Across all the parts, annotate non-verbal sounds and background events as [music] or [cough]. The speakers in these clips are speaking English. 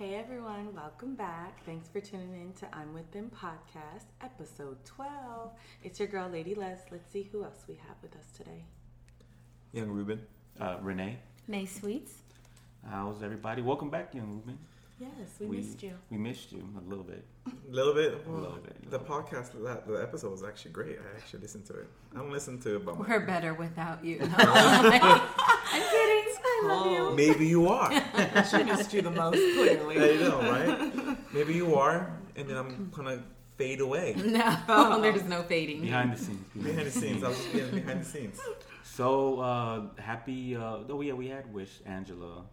Hey everyone, welcome back. Thanks for tuning in to I'm With Them podcast, episode 12. It's your girl, Lady Les. Let's see who else we have with us today. Young Ruben. Uh, Renee, May Sweets. how's everybody? Welcome back, young Ruben. Yes, we, missed you. We missed you a little bit. A little bit. A little bit. The podcast, that, the episode was actually great. I actually listened to it. I don't listen to it but. We're better without you. [laughs] [laughs] I'm kidding. I love you. Maybe you are. [laughs] She missed you the most, clearly. I know, right? Maybe you are, and then I'm gonna fade away no, [laughs] there's no fading. Behind the scenes. behind the scenes. I was just being behind the scenes. So uh, happy! Uh, oh yeah, we had wish Angela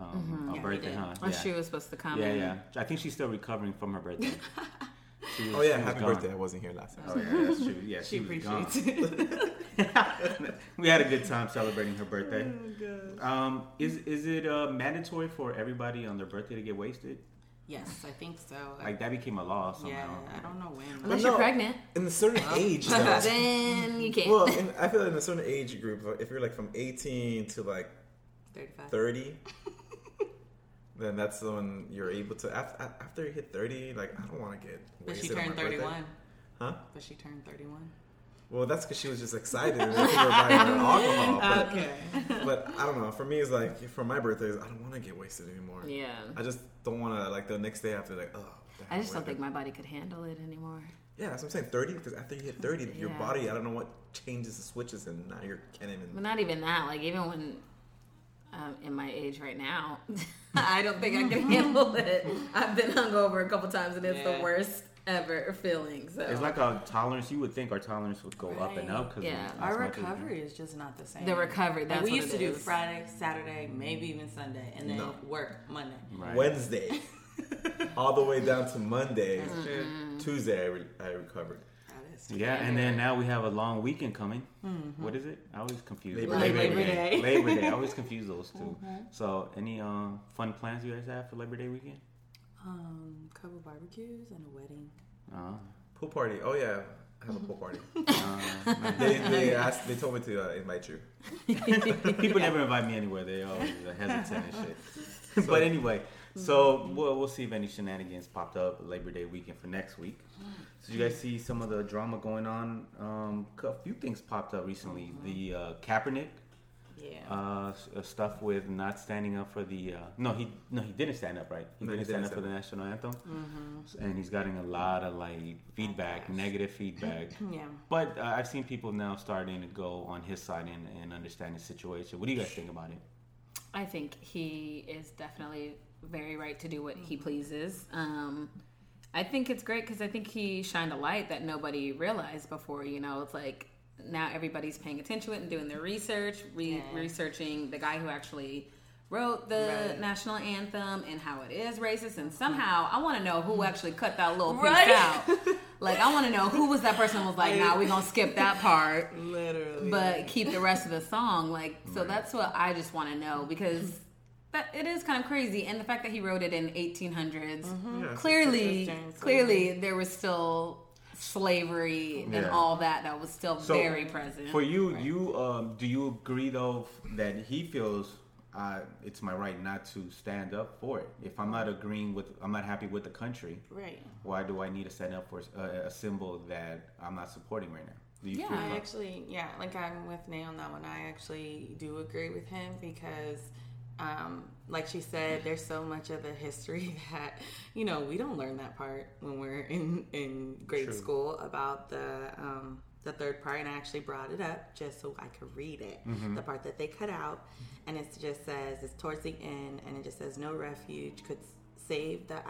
um, a Yeah, we birthday, did. huh? Oh, yeah. she was supposed to come. yeah, and- yeah. I think she's still recovering from her birthday. [laughs] She was- Oh yeah, she happy gone. birthday! I wasn't here last time. Oh yeah, [laughs] that's true. Yeah, She she, was gone. appreciates it. [laughs] we had a good time celebrating her birthday. Um, is is it uh, mandatory for everybody on their birthday to get wasted? Yes, I think so. Like that became a law somehow. yeah. I don't know when. Unless No. you're pregnant, In a certain age, [laughs] though. then you can't. well, in, I feel like in a certain age group, if you're like from 18 to like 35. 30, then that's when you're able to. After, after you hit 30, like I don't want to get But she wasted on turned my birthday. 31. Huh? But she turned 31. Well, that's because she was just excited and people were buying her [laughs] alcohol. But, Okay. but I don't know. For me, it's like for my birthdays, I don't want to get wasted anymore. yeah. I just don't want to like the next day after like oh. damn, I just don't think my body could handle it anymore. Yeah, that's what I'm saying. 30 because after you hit 30, your body I don't know what changes the switches and now you're can't But even. not even that. Like even when um, in my age right now, [laughs] I don't think I can handle it. I've been hungover a couple times and it's Yeah. the worst ever feeling. So It's like a tolerance. You would think our tolerance would go up and up because Yeah. Our recovery is just not the same. the recovery. Like That's we used it to do is. Friday, Saturday, maybe even Sunday, and then No. work Monday. Right. Wednesday, [laughs] all the way down to Monday, That's true. Tuesday, I, re- I recovered. That is Yeah, and then now we have a long weekend coming. What is it? I always confuse Labor it. Day. Labor Day. Labor Day. [laughs] I always confuse those 2 So, any um, fun plans you guys have for Labor Day weekend? Um, couple barbecues and a wedding. Uh, Pool party. Oh yeah, I have a pool party. [laughs] uh, they, they asked. They told me to uh, invite you. [laughs] people never invite me anywhere. They always hesitant and shit. but anyway, so we'll, we'll see if any shenanigans popped up Labor Day weekend for next week. So you guys see some of the drama going on. Um, a few things popped up recently. The uh, Kaepernick Yeah. uh, uh, stuff with not standing up for the. Uh, no, he no he didn't stand up, right? He No, didn't stand didn't up for the national anthem, S- and he's getting a lot of like feedback, Backlash. negative feedback. [clears throat] yeah. But uh, I've seen people now starting to go on his side and, and understand the situation. What do you guys think about it? I think he is definitely very right to do what he mm-hmm. pleases. Um, I think it's great because I think he shined a light that nobody realized before. You know, it's like now everybody's paying attention to it and doing their research, re- Yeah. researching the guy who actually wrote the Right. national anthem and how it is racist. And mm-hmm. somehow I want to know who mm-hmm. actually cut that little piece Right. out. Like I want to know who was that person who was like, [laughs] "Nah, we're gonna skip that part." Literally. but keep the rest of the song. Like, so that's what I just want to know because [laughs] that it is kind of crazy, and the fact that he wrote it in 1800s, Yeah. clearly, This is during clearly there was still slavery and all that that was still So, very present. For you, you um, do you agree though that he feels uh, it's my right not to stand up for it? If I'm not agreeing with, I'm not happy with the country. right. Why do I need to stand up for a, a symbol that I'm not supporting right now? Do you Yeah, feel I actually, yeah, like I'm with Nay on that one. I actually do agree with him because, um, like she said, there's so much of the history [laughs] that you know we don't learn that part when we're in in grade True. school about the um, the third part. And I actually brought it up just so I could read it, the part that they cut out, and it just says it's towards the end, and it just says no refuge could save the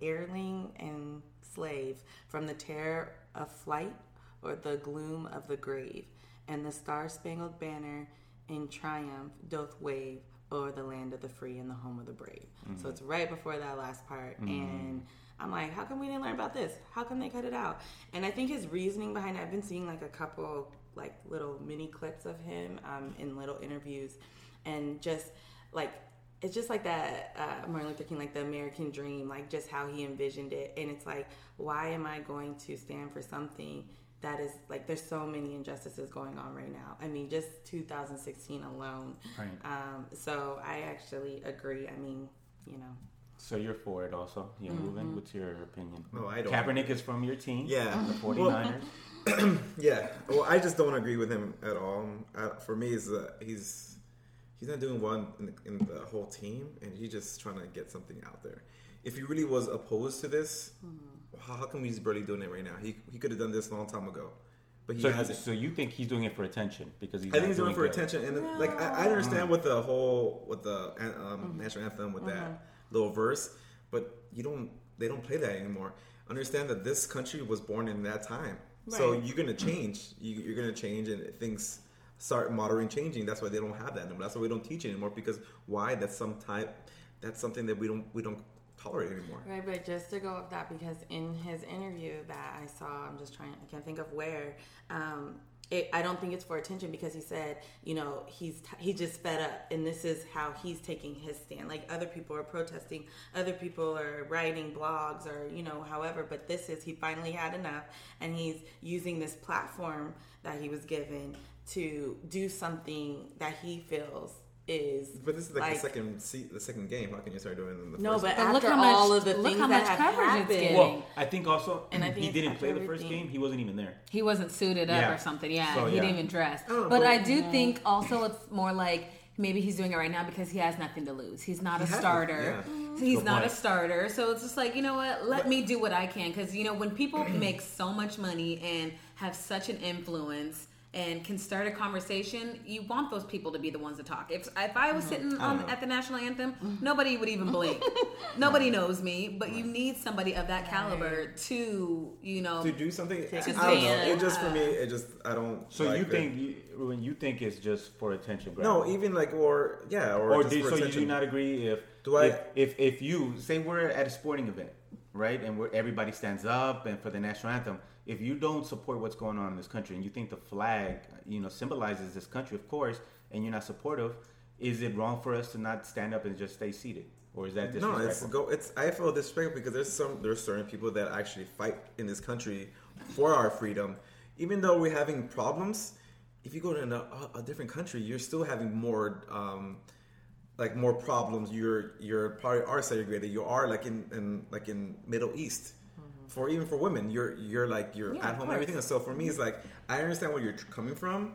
airling and slave from the terror of flight or the gloom of the grave, and the star spangled banner in triumph doth wave o'er the land of the free and the home of the brave. So it's right before that last part. And I'm like, how come we didn't learn about this? How come they cut it out? And I think his reasoning behind it, I've been seeing like a couple like little mini clips of him um, in little interviews and just like it's just like that uh, Martin Luther King, like the American dream, like just how he envisioned it. And it's like, why am I going to stand for something that is like there's so many injustices going on right now. I mean, just 2016 alone. Right. Um, so I actually agree. I mean, you know, So you're for it also. You're Mm-hmm. moving. What's your opinion? No, I don't. Kaepernick is from your team. Yeah. The 49ers. [clears throat] Yeah, well, I just don't agree with him at all. Uh, for me, is uh, he's he's not doing one in, the- in the whole team, and he's just trying to get something out there. If he really was opposed to this, how, how come he's barely doing it right now? He he could have done this a long time ago, but he so, hasn't. so you think he's doing it for attention because he's I think he's doing it for good. attention, and like I, I understand mm-hmm. with the whole with the um, mm-hmm. national anthem with that mm-hmm. little verse, but you don't they don't play that anymore. Understand that this country was born in that time, so you're gonna change. You, you're gonna change, and things start moderating, changing. That's why they don't have that anymore. That's why we don't teach it anymore because why? That's some type. That's something that we don't we don't tolerate anymore. Right, but just to go with that, because in his interview that I saw, I'm just trying, I can't think of where. Um, it, I don't think it's for attention because he said, you know, he's he just fed up, and this is how he's taking his stand. Like other people are protesting, other people are writing blogs, or you know, however. But this is he finally had enough, and he's using this platform that he was given to do something that he feels is. But this is like, the second se- the second game. How can you start doing it in the No, first but one? But look after how much- all of the look things how that much have coverage it's happened, getting. Well, I think also And I think he didn't after play the first game. He wasn't even there. He wasn't suited up Yeah. or something. Yeah, So, he yeah. didn't even dress. Oh, but but- I do think also it's more like maybe he's doing it right now because he has nothing to lose. He's not He a hasn't, starter. yeah. So He's Good not point. a starter. So it's just like, you know what? Let me do what I can. Because, you know, when people make so much money and have such an influence and can start a conversation, you want those people to be the ones to talk. If, if I was mm-hmm. sitting on, at the national anthem, mm-hmm. nobody would even blink. [laughs] nobody knows me. But you need somebody of that caliber to, you know, to do something. I Take don't know. It just for me, it just I don't. So like you it. think you, when you think it's just for attention? No, even like or yeah, or, or just do, for so you do not agree if Do I- if, if if you say we're at a sporting event, right, and where everybody stands up and for the national anthem, if you don't support what's going on in this country and you think the flag, you know, symbolizes this country, of course, and you're not supportive, is it wrong for us to not stand up and just stay seated, or is that disrespectful? No, it's go. It's I feel disrespectful because there's some there's certain people that actually fight in this country for our freedom, even though we're having problems. If you go to a, a different country, you're still having more. Um, like more problems. You're you're probably are segregated. You are like in, in like in Middle East. For even for women, you're you're like you're Yeah, at home. course. Everything. So for me, it's mm-hmm. like I understand where you're coming from,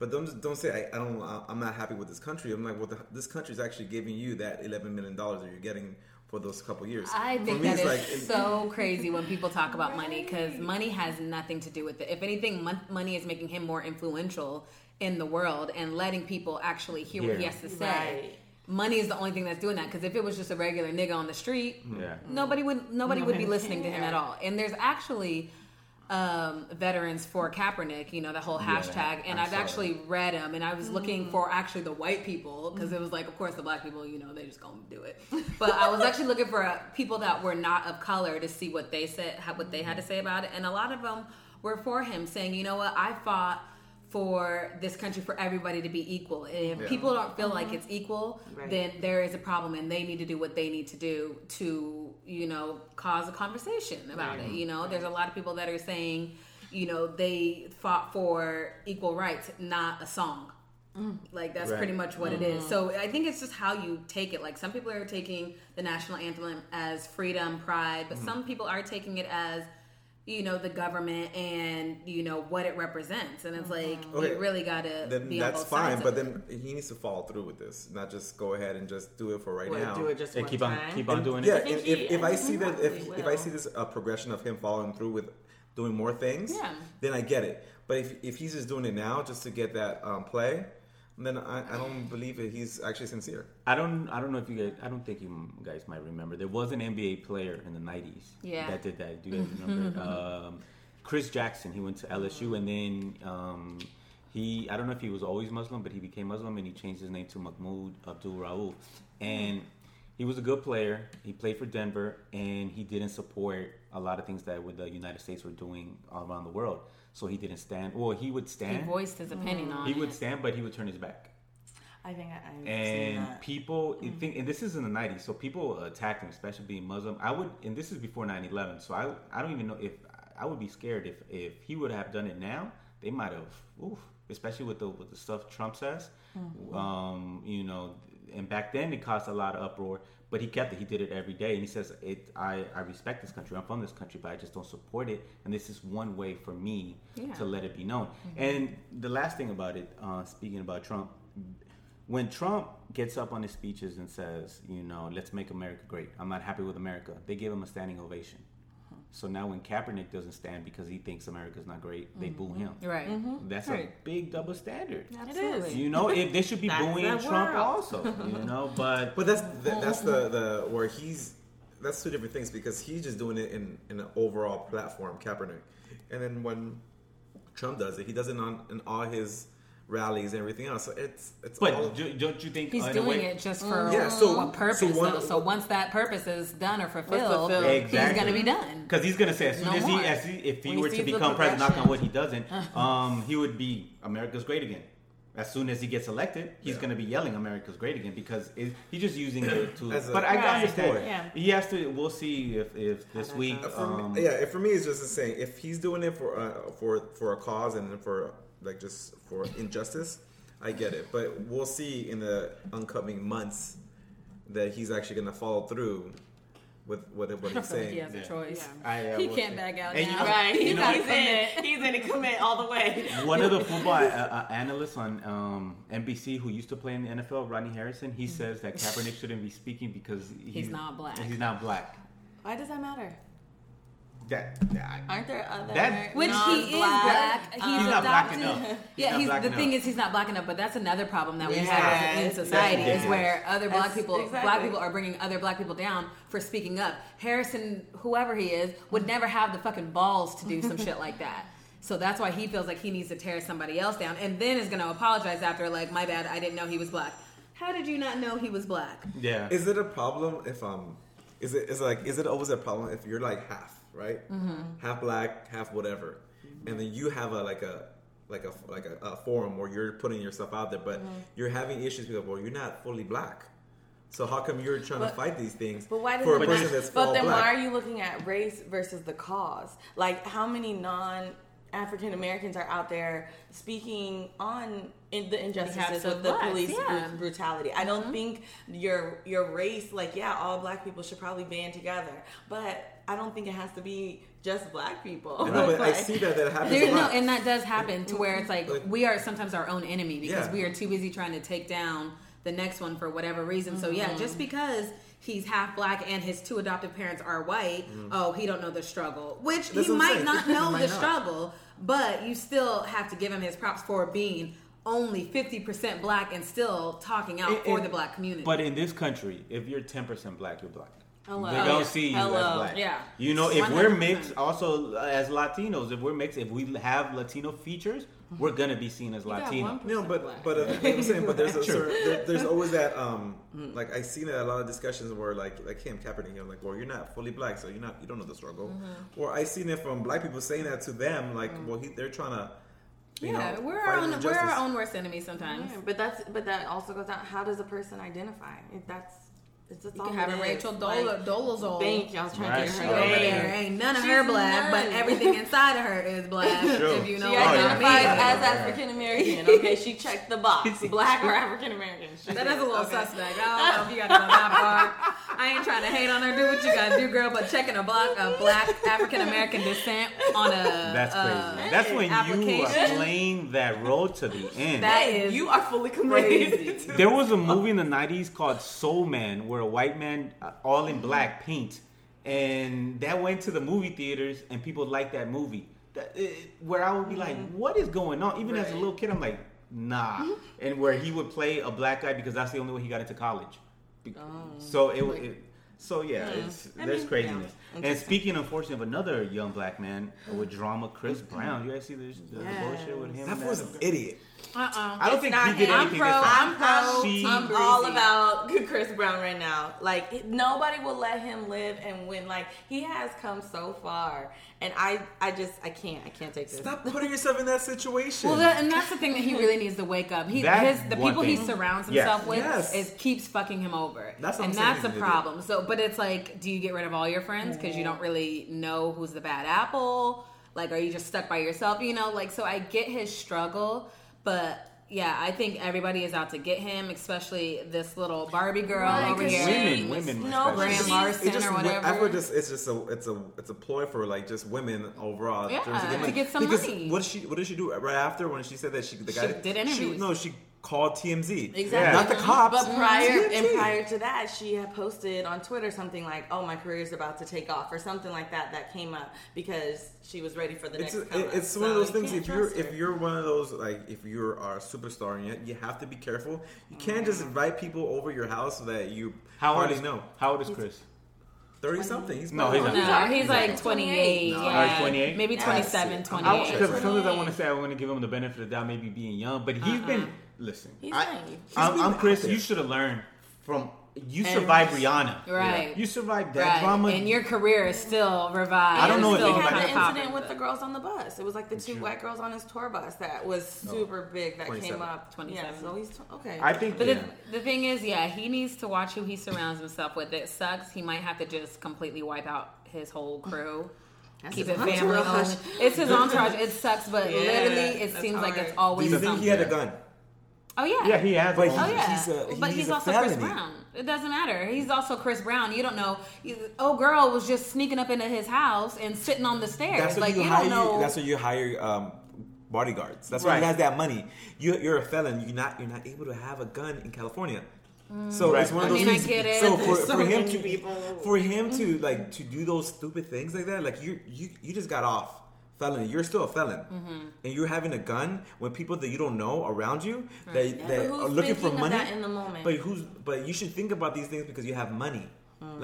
but don't don't say I, I don't. I'm not happy with this country. I'm like, well, the, this country is actually giving you that 11 million dollars that you're getting for those couple years. I For think me, that it's is like so crazy when people talk about money because money has nothing to do with it. If anything, mon- money is making him more influential in the world and letting people actually hear what he has to say. Right. Money is the only thing that's doing that because if it was just a regular nigga on the street, Yeah. nobody would nobody would be Nobody listening to him at all. And there's actually um, veterans for Kaepernick, you know, the whole Yeah, hashtag. And I I've saw that. actually read them, and I was looking for actually the white people because it was like, of course, the black people, you know, they just gonna do it. [laughs] But I was actually looking for uh, people that were not of color to see what they said, how, what they had to say about it, and a lot of them were for him, saying, you know what, I fought for this country for everybody to be equal. And if Yeah. people don't feel like mm-hmm. it's equal, Right. then there is a problem, and they need to do what they need to do to, you know, cause a conversation about it. You know, there's a lot of people that are saying, you know, they fought for equal rights, not a song. Mm. Like that's Right. pretty much what it is. Mm-hmm. So I think it's just how you take it. Like some people are taking the national anthem as freedom, pride, but mm-hmm. some people are taking it as you know the government and you know what it represents, and it's like Okay. you really gotta then be that's fine. But of it. then he needs to follow through with this, not just go ahead and just do it for right What, now. do it just Yeah, one keep on time? keep on And- doing yeah, it. yeah if, he- if, if I I see that if probably if I see this uh, progression of him following through with doing more things, Yeah. then I get it. But if if he's just doing it now just to get that um, play, then I, I don't believe it. he's actually sincere. I don't. I don't know if you guys. I don't think you guys might remember. There was an NBA player in the '90s Yeah. that did that. Do you guys remember? [laughs] um, Chris Jackson. He went to LSU and then um, he. I don't know if he was always Muslim, but he became Muslim and he changed his name to Mahmoud Abdul Rauf. And he was a good player. He played for Denver and he didn't support a lot of things that the United States were doing all around the world. So he didn't stand. Well, he would stand. He voiced his opinion mm. on He it. would stand, but he would turn his back I think I, I've seen and that. people I mm-hmm. think and this is in the 90s so people attacked him especially being muslim i would and this is before 9-11 so i i don't even know if i would be scared if if he would have done it now they might have oof, especially with the with the stuff trump says mm-hmm. um you know and back then it caused a lot of uproar But he kept it. He did it every day, and he says, "It. I, I respect this country. I'm from this country, but I just don't support it. And this is one way for me Yeah. to let it be known." And the last thing about it, uh, speaking about Trump, when Trump gets up on his speeches and says, "You know, let's make America great," I'm not happy with America. They give him a standing ovation. So now when Kaepernick doesn't stand because he thinks America's not great, they mm-hmm. boo him. Right. Mm-hmm. That's Right. a big double standard. Absolutely. You know, if they should be booing Trump world. also. You [laughs] know, but But that's that, that's the the mm-hmm. where he's that's two different things because he's just doing it in in an overall platform, Kaepernick, and then when Trump does it, he does it on in all his rallies and everything else. So it's it's all, but do, don't you think He's in a doing way- it just for Yeah, so- what purpose? so one- though? so once that purpose is done or fulfilled, fulfilled. he's going to be done. Because he's gonna say as soon No as he, as he if he When he were to become president, knock on progression. wood, he doesn't. [laughs] Um, he would be America's great again. As soon as he gets elected, he's Yeah. gonna be yelling America's great again because it, he's just using it to. A- but I Right. understand. Yeah. He has to. We'll see if if this week. For Um, me, yeah, for me, it's just the same. If he's doing it for uh, for for a cause and for like just for injustice, I get it. But we'll see in the upcoming months that he's actually going to follow through with what, what he's saying. [laughs] he has a choice. Yeah. I, uh, He can't see. back out And you now. know- Right, you he's, know- he's in it. He's in it. Commit all the way. One of the [laughs] football uh, uh, analysts on um, NBC who used to play in the NFL, Rodney Harrison, he says that Kaepernick shouldn't be speaking because He's not black. He's not black. Why does that matter? That, that Aren't there other That- Which he is black. He's, He's not black adopted. enough. He's Yeah, he's, black the enough. thing is, he's not black enough. But that's another problem that we Yeah, have in it's- society that's is where other black That's- people, black people are bringing other black people down for speaking up. Harrison, whoever he is, would never have the fucking balls to do some shit like that. So that's why he feels like he needs to tear somebody else down, and then is going to apologize after, like, my bad, I didn't know he was black. How did you not know he was black? yeah. Is it a problem if um, is it is it like is it always a problem if you're like half right, Mm-hmm. half black, half whatever, and then you have a like a like a like a, a forum where you're putting yourself out there, but Mm-hmm. you're having issues with well, you're not fully black. So how come you're trying to fight these things But why does for a it person matter? that's But then black? why are you looking at race versus the cause? Like how many non African Americans are out there speaking on in the injustices of the blacks, police yeah. Mm-hmm. brutality. I don't think your your race, like yeah, all black people should probably band together, but I don't think it has to be just black people. No, but I [laughs] see that that happens There, a no, and that does happen to where it's like Like- we are sometimes our own enemy because Yeah. we are too busy trying to take down the next one for whatever reason. So yeah, just mm-hmm. because he's half black and his two adoptive parents are white, mm-hmm. oh, he don't know the struggle, which That's he might not [laughs] know might the not. struggle, but you still have to give him his props for being only 50% black and still talking out And- for and- the black community. But in this country, if you're 10% black, you're black. Hello. They don't see you Hello. as black. Yeah. You know, if we're mixed, also as Latinos, if we're mixed, if we have Latino features, we're gonna be seen as got Latino. No, but black. but uh, [laughs] I'm saying, but there's a certain, there, there's always that um like I seen it a lot of discussions where like like him Kaepernick, you know, like well you're not fully black, so you're not you don't know the struggle. Or I seen it from black people saying that to them, like well he, they're trying to. You yeah, know, we're our own, we're our own worst enemy sometimes. Yeah, but that's but that also goes down. How does a person identify? If that's it's just You all can have it a is. Rachel Like, Dolo, Dolezal. Thank you. I was trying Right. to She get over her Right. name. there ain't none of She's her black, but everything inside of her is black. [laughs] True. If you know She what I identifies mean. as African American. [laughs] Okay, she checked the box. [laughs] Black or African American. She That did. is a little Okay. suspect. I don't know if you got to go that far. I ain't trying to hate on her. Do what you got to do, girl. But checking a black, of black African American descent on a That's crazy. uh, That's when you are playing that role to the end. That is you are fully committed. crazy. There was a movie in the '90s called Soul Man, where a white man, uh, all in black paint, and that went to the movie theaters, and people liked that movie. That, uh, where I would be like, "What is going on?" Even as a little kid, I'm like, "Nah." And where he would play a black guy because that's the only way he got into college. Be- So it, wa- it so yeah, it's, I there's mean, craziness. yeah. And speaking, unfortunately, of another young black man with drama, Chris Brown. You guys see this, the, the bullshit with him? That was an idiot. Uh-uh. I don't think not he did him. anything. I'm pro. I'm pro. She- I'm Breezy. all about [laughs] Chris Brown right now. Like nobody will let him live and win. Like he has come so far, and I, I just, I can't, I can't take this. Stop putting yourself in that situation. Well, that, and that's the thing that he really needs to wake up. He, That's his, the one people he thing. surrounds Yes. himself with Yes. is keeps fucking him over. That's what and I'm that's a he did. problem. So, but it's like, do you get rid of all your friends because you mm-hmm. don't really know who's the bad apple? Like, are you just stuck by yourself? You know, like, so I get his struggle, but yeah, I think everybody is out to get him, especially this little Barbie girl Right, over 'cause here. Women, women No, but especially. Graham Larson It's just, or I whatever. feel just it's just a it's a it's a ploy for like just women overall. Yeah, just to get some because money. What did she What did she do right after when she said that she the She guy did She, interviews. no, she called TMZ. Exactly. Not the cops. But prior TMZ. and prior to that, she had posted on Twitter something like, "Oh, my career is about to take off" or something like that. That came up because she was ready for the It's, next. come up. it's So one of those things. If you're her. if you're one of those like if you're a superstar and you, you have to be careful. You can't just mm-hmm. invite people over your house that you How old hardly is, know. How old is Chris? Thirty something. He's No, probably- he's No, not. he's like 28. No. yeah. Oh, 28? Maybe Yeah. 27, I- 28. Because sometimes I want to say I want to give him the benefit of that, maybe being young, but he's uh-uh. been. Listen, He's I, naive. I'm, I'm Chris. You should have learned from. You And- survived Rihanna, Right. You survived that Right. drama. And your career is still revived. I don't know And if he had the incident with the girls on the bus. It was like the two True. white girls on his tour bus that was super big that came up. 27. Yeah, so he's tw- okay. I think. But yeah. the, the thing is, yeah, he needs to watch who he surrounds himself with. It sucks. He might have to just completely wipe out his whole crew. [laughs] That's Keep it family entourage. It's his [laughs] entourage. It sucks, but Yeah, literally, it that's seems like hard. it's Do always you think something. he had a gun? Oh yeah, yeah, he has. But he- Oh yeah, He's a- but he's he's a also Chris. Brown. It doesn't matter. He's also Chris Brown. You don't know. You, oh, girl was just sneaking up into his house and sitting on the stairs. That's like you, you, hire. don't know. That's what you hire um, bodyguards. That's why he has that money. You, you're a felon. You're not. You're not able to have a gun in California. So Right. it's one of Mm. I those mean, I things. get it. So for, [laughs] so for him to people. for him to like to do those stupid things like that, like you you you just got off felony. You're still a felon, Mm-hmm. and you're having a gun when people that you don't know around you that Yeah, that are looking for thinking of money. that in the moment? But who's but you should think about these things because you have money.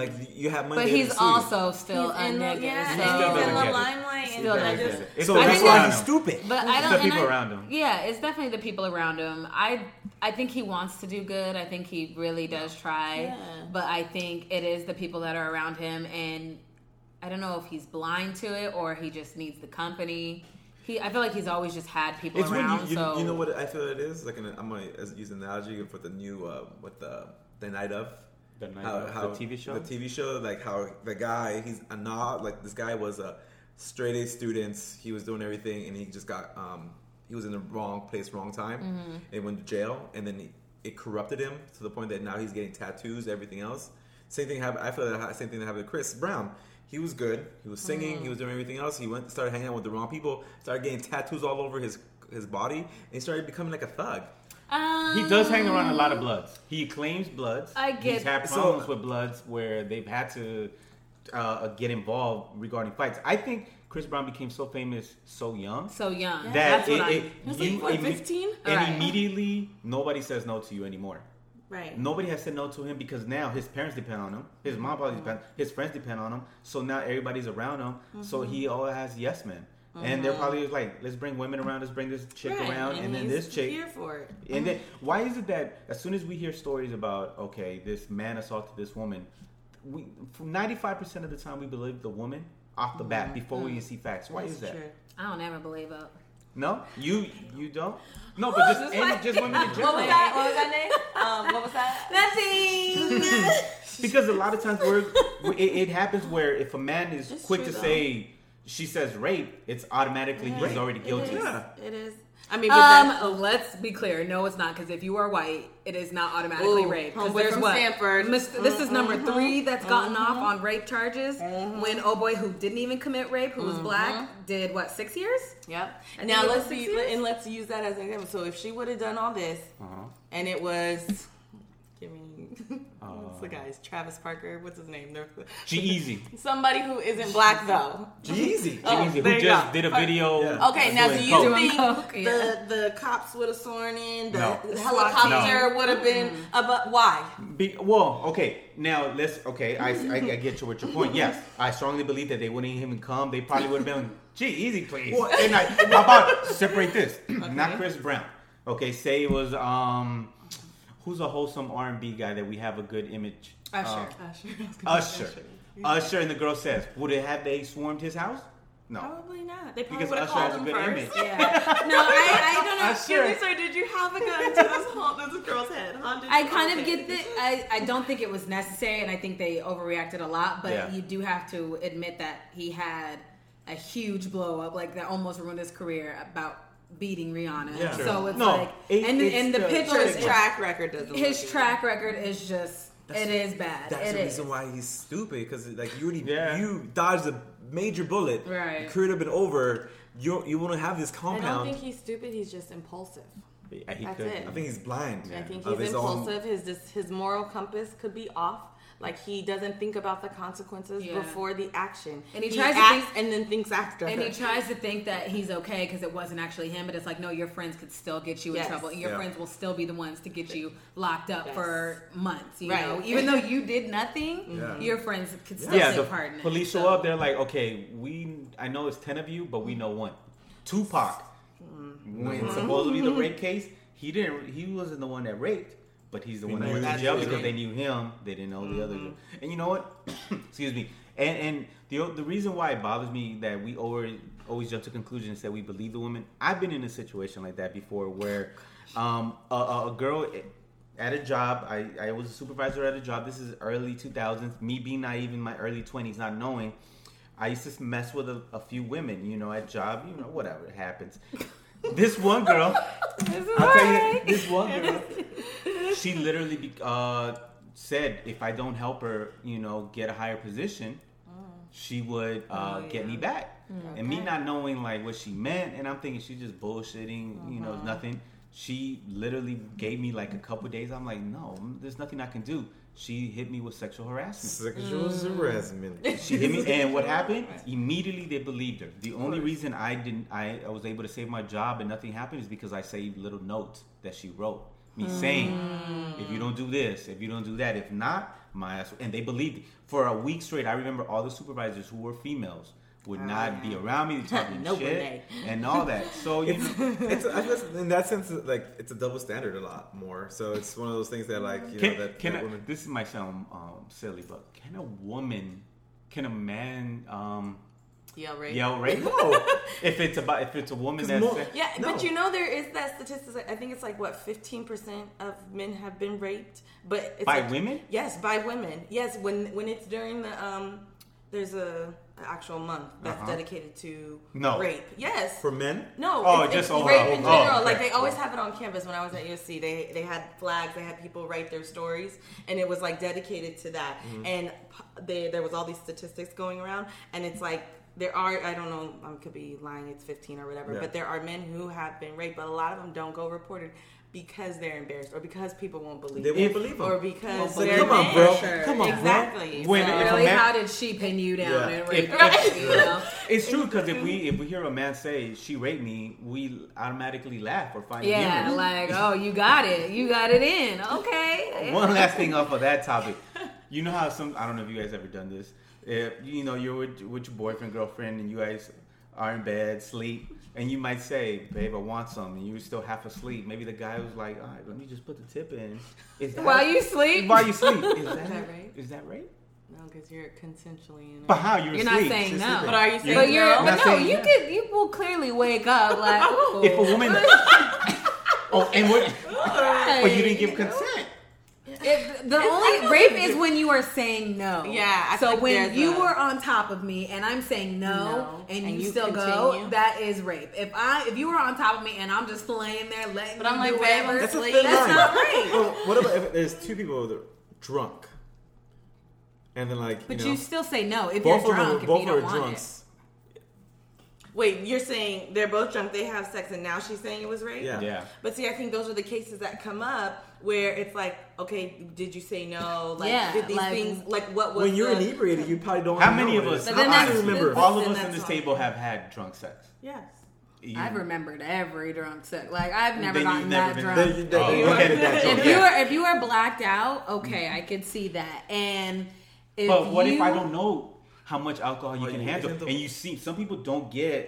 Like you have money. but he's sue you. also still He's a in the, nigga. yeah, so- and still he's in doesn't the limelight. Still and I doesn't just. It's So the that's why he's stupid. But I don't. the people I- around him. Yeah, it's definitely the people around him. I I think he wants to do good. I think he really does try. Yeah. But I think it is the people that are around him, and I don't know if he's blind to it or he just needs the company. He, I feel like he's always just had people It's around. you, you, so you know what I feel it is like. An, I'm gonna use an analogy for the new uh, with the the night of The Night Of, the TV show? The TV show, like how the guy he's a not like this guy was a straight A student. He was doing everything, and he just got um he was in the wrong place, wrong time, Mm-hmm. and went to jail, and then he, it corrupted him to the point that now he's getting tattoos, everything else. Same thing happened. I feel that same thing that happened to Chris Brown. He was good. He was singing. Mm-hmm. He was doing everything else. He went started hanging out with the wrong people. Started getting tattoos all over his his body, and he started becoming like a thug. um, He does hang around a lot of bloods. He claims bloods. I get- He's had So- problems with bloods where they've had to uh, get involved regarding fights. I think Chris Brown became so famous so young so young. that That's what it, I'm. it, He was like, you what, imme- 15? and Right. immediately nobody says no to you anymore. Right. Nobody has said no to him because now his parents depend on him, his mom probably mm-hmm. depend, his friends depend on him. So now everybody's around him. So Mm-hmm. he all has yes men, and they're mm-hmm. probably just like, let's bring women around, let's bring this chick Right, around, and, then he's this chick. here for it. And then why is it that as soon as we hear stories about okay, this man assaulted this woman, we ninety five percent of the time we believe the woman off the bat mm-hmm. before we even see facts. Why is that? true. I don't ever believe it. No, you you don't. No, but just and just women in [laughs] What general. was that? What was that name? Um, what was that? Nothing. Because a lot of times where it, it happens where if a man is It's quick true, to though. say she says rape, it's automatically he's already guilty. It is. Yeah. It is. I mean, but that, Um, let's be clear. No, it's not because if you are white, it is not automatically Ooh, rape. Because homeboy there's from what Stanford. Mis- this is number Mhm. three that's gotten Mhm. off on rape charges. When oh boy, who didn't even commit rape, who was black, did what six years? Yep. And now think it was let's six be years? and let's use that as an example. So if she would have done all this, Uh-huh. and it was, give me, what's the guy's Travis Parker? What's his name? The- G-Eazy. Somebody who isn't black though. Jeezy. [laughs] Oh, G-Eazy there who you just go. did a video. Yeah. Okay, now do you coke. think Coke, yeah. the the cops would have sworn in? The, No. the helicopter would have been about why? Be, well, okay. Now let's. Okay, I, I, I get you with your point. Yes, I strongly believe that they wouldn't even come. They probably would have been. Gee, easy, please. Well, and I, how about separate this? [clears throat] Not Chris Brown. Okay, say it was um, who's a wholesome R and B guy that we have a good image. Usher. Uh, [laughs] Usher. Usher and the girl says, would it have they swarmed his house? No. Probably not. They probably Because would have Usher has called a him good first. image. Yeah. No, I, I don't know. Usher. Excuse me, sir. Did you have a gun to this, whole, this girl's head? Huh? I kind of get that. I, I don't think it was necessary, and I think they overreacted a lot. But Yeah. you do have to admit that he had a huge blow up, like that almost ruined his career about beating Rihanna. Yeah. So it's No, like, it- and the, it's and the the- pictures, his His track record doesn't. look his good. track record is just, That's- it is bad. That's It the is. reason why he's stupid because like you already Yeah. you dodged a major bullet. Right. It could have been over. You you want to have this compound. I don't think he's stupid. He's just impulsive. Yeah, he That's could. it. I think he's blind. I think of he's his own- impulsive. His his moral compass could be off. Like he doesn't think about the consequences Yeah. before the action, And he tries to think- and then thinks after. And he tries to think that he's okay because it wasn't actually him, but it's like, no, your friends could still get you in Yes. trouble. And your Yeah. friends will still be the ones to get you locked up Yes. for months, you Right. know? Even though you did nothing, mm-hmm. Yeah. your friends could still Yeah, take the part in it. police show So- up. They're like, okay, we I know it's ten of you, but we know one. Tupac, mm-hmm. when be the rape case, he didn't. He wasn't the one that raped, but he's the He one that knew went to jail because they knew him. They didn't know the other. And you know what? [clears throat] Excuse me. And and the the reason why it bothers me that we always always jump to conclusions that we believe the woman. I've been in a situation like that before where um, a, a a girl at a job. I, I was a supervisor at a job. This is early 2000s. Me being naive in my early 20s, not knowing. I used to mess with a, a few women, you know, at job, you know, whatever happens. This one girl, [laughs] This is I'll tell you, this one girl, she literally be, uh, said if I don't help her, you know, get a higher position, she would uh, Oh, get me back. And me not knowing like what she meant, and I'm thinking she's just bullshitting, you know, Uh-huh. nothing. She literally gave me like a couple days. I'm like, no, there's nothing I can do. She hit me with sexual harassment. Sexual mm. harassment. [laughs] She hit me, [laughs] and what happened? Immediately they believed her. The only reason I didn't, I, I was able to save my job and nothing happened is because I saved little notes that she wrote me mm. saying, if you don't do this, if you don't do that, if not, my ass. And they believed it. For a week straight, I remember all the supervisors who were females would not be around me talking [laughs] No, shit Renee. and all that. So you It's, know, [laughs] it's I feel it's- in that sense like it's a double standard a lot more. So it's one of those things that like you know can, that, can that a- women. this might sound um, silly, but can a woman, can a man um, Yell rape. yell rape? No. [laughs] if it's about if it's a woman that's more- Yeah, No. but you know there is that statistic. I think it's like what fifteen percent of men have been raped, but it's By like- women? Yes, by women. Yes, when when it's during the um, there's a an actual month that's Uh-huh. dedicated to No. rape. Yes. For men? No, Oh, it's, just it's rape in Oh, general. okay. Like they always have it on campus. When I was at USC, they they had flags. They had people write their stories, and it was like dedicated to that. Mm-hmm. And they, there was all these statistics going around, and it's like there are I don't know I could be lying. It's fifteen or whatever, Yeah. but there are men who have been raped, but a lot of them don't go reported. Because they're embarrassed, or because people won't believe They won't believe 'em. or because It's they're come on, bro. Sure. Come on, bro. exactly. When- So- really, man- how did she pin you down Yeah. and rape If- you? [laughs] Know? It's true because if we [laughs] if we hear a man say she raped me, we automatically laugh or find Yeah, humorous. like, [laughs] oh, you got it. You got it in. Okay. One last thing off of that topic, you know how some I don't know if you guys ever done this. If you know you're with, with your boyfriend girlfriend and you guys are in bed sleep and you might say, "Babe, I want some," and you're still half asleep. Maybe the guy was like, "All right, let me just put the tip in." Is that While you sleep? While you sleep? Is that, that rape? Is that rape? no, because you're consensually in. it. But how you're, You're not saying no. sleeping. But are you saying But you're, no? but no, you yeah. could, you will clearly wake up like, ooh. If a woman, [laughs] [laughs] oh, and what? But you didn't give consent. If, the only rape is when you are saying no. Yeah, I so like when you a- were on top of me and I'm saying no, No, and, and you, you still go, continue. that is rape. If I if you were on top of me and I'm just laying there letting But you I'm like, do whatever, That's a Sleep. that's not rape. Well, what about if there's two people that are drunk, and then like But you you, still say no if both you're of them, drunk if both you are don't want drunks. Wait, you're saying they're both drunk, they have sex, and now she's saying it was rape? Yeah. Yeah. But see, I think those are the cases that come up where it's like, okay, did you say no? Like, Yeah, did these like- things, like, what was When you're the, inebriated, you probably don't. How know many of what it us? is. But then I remember. all of us in this all. table have had drunk sex. Yes. You- I've remembered every drunk sex. Like I've never gotten never that drunk. Then oh, you- then Oh, you okay. look at that joke. if you were if you were blacked out, okay, I could see that. And if But what if I don't know how much alcohol you Oh, can you handle? handle- And you see, some people don't get,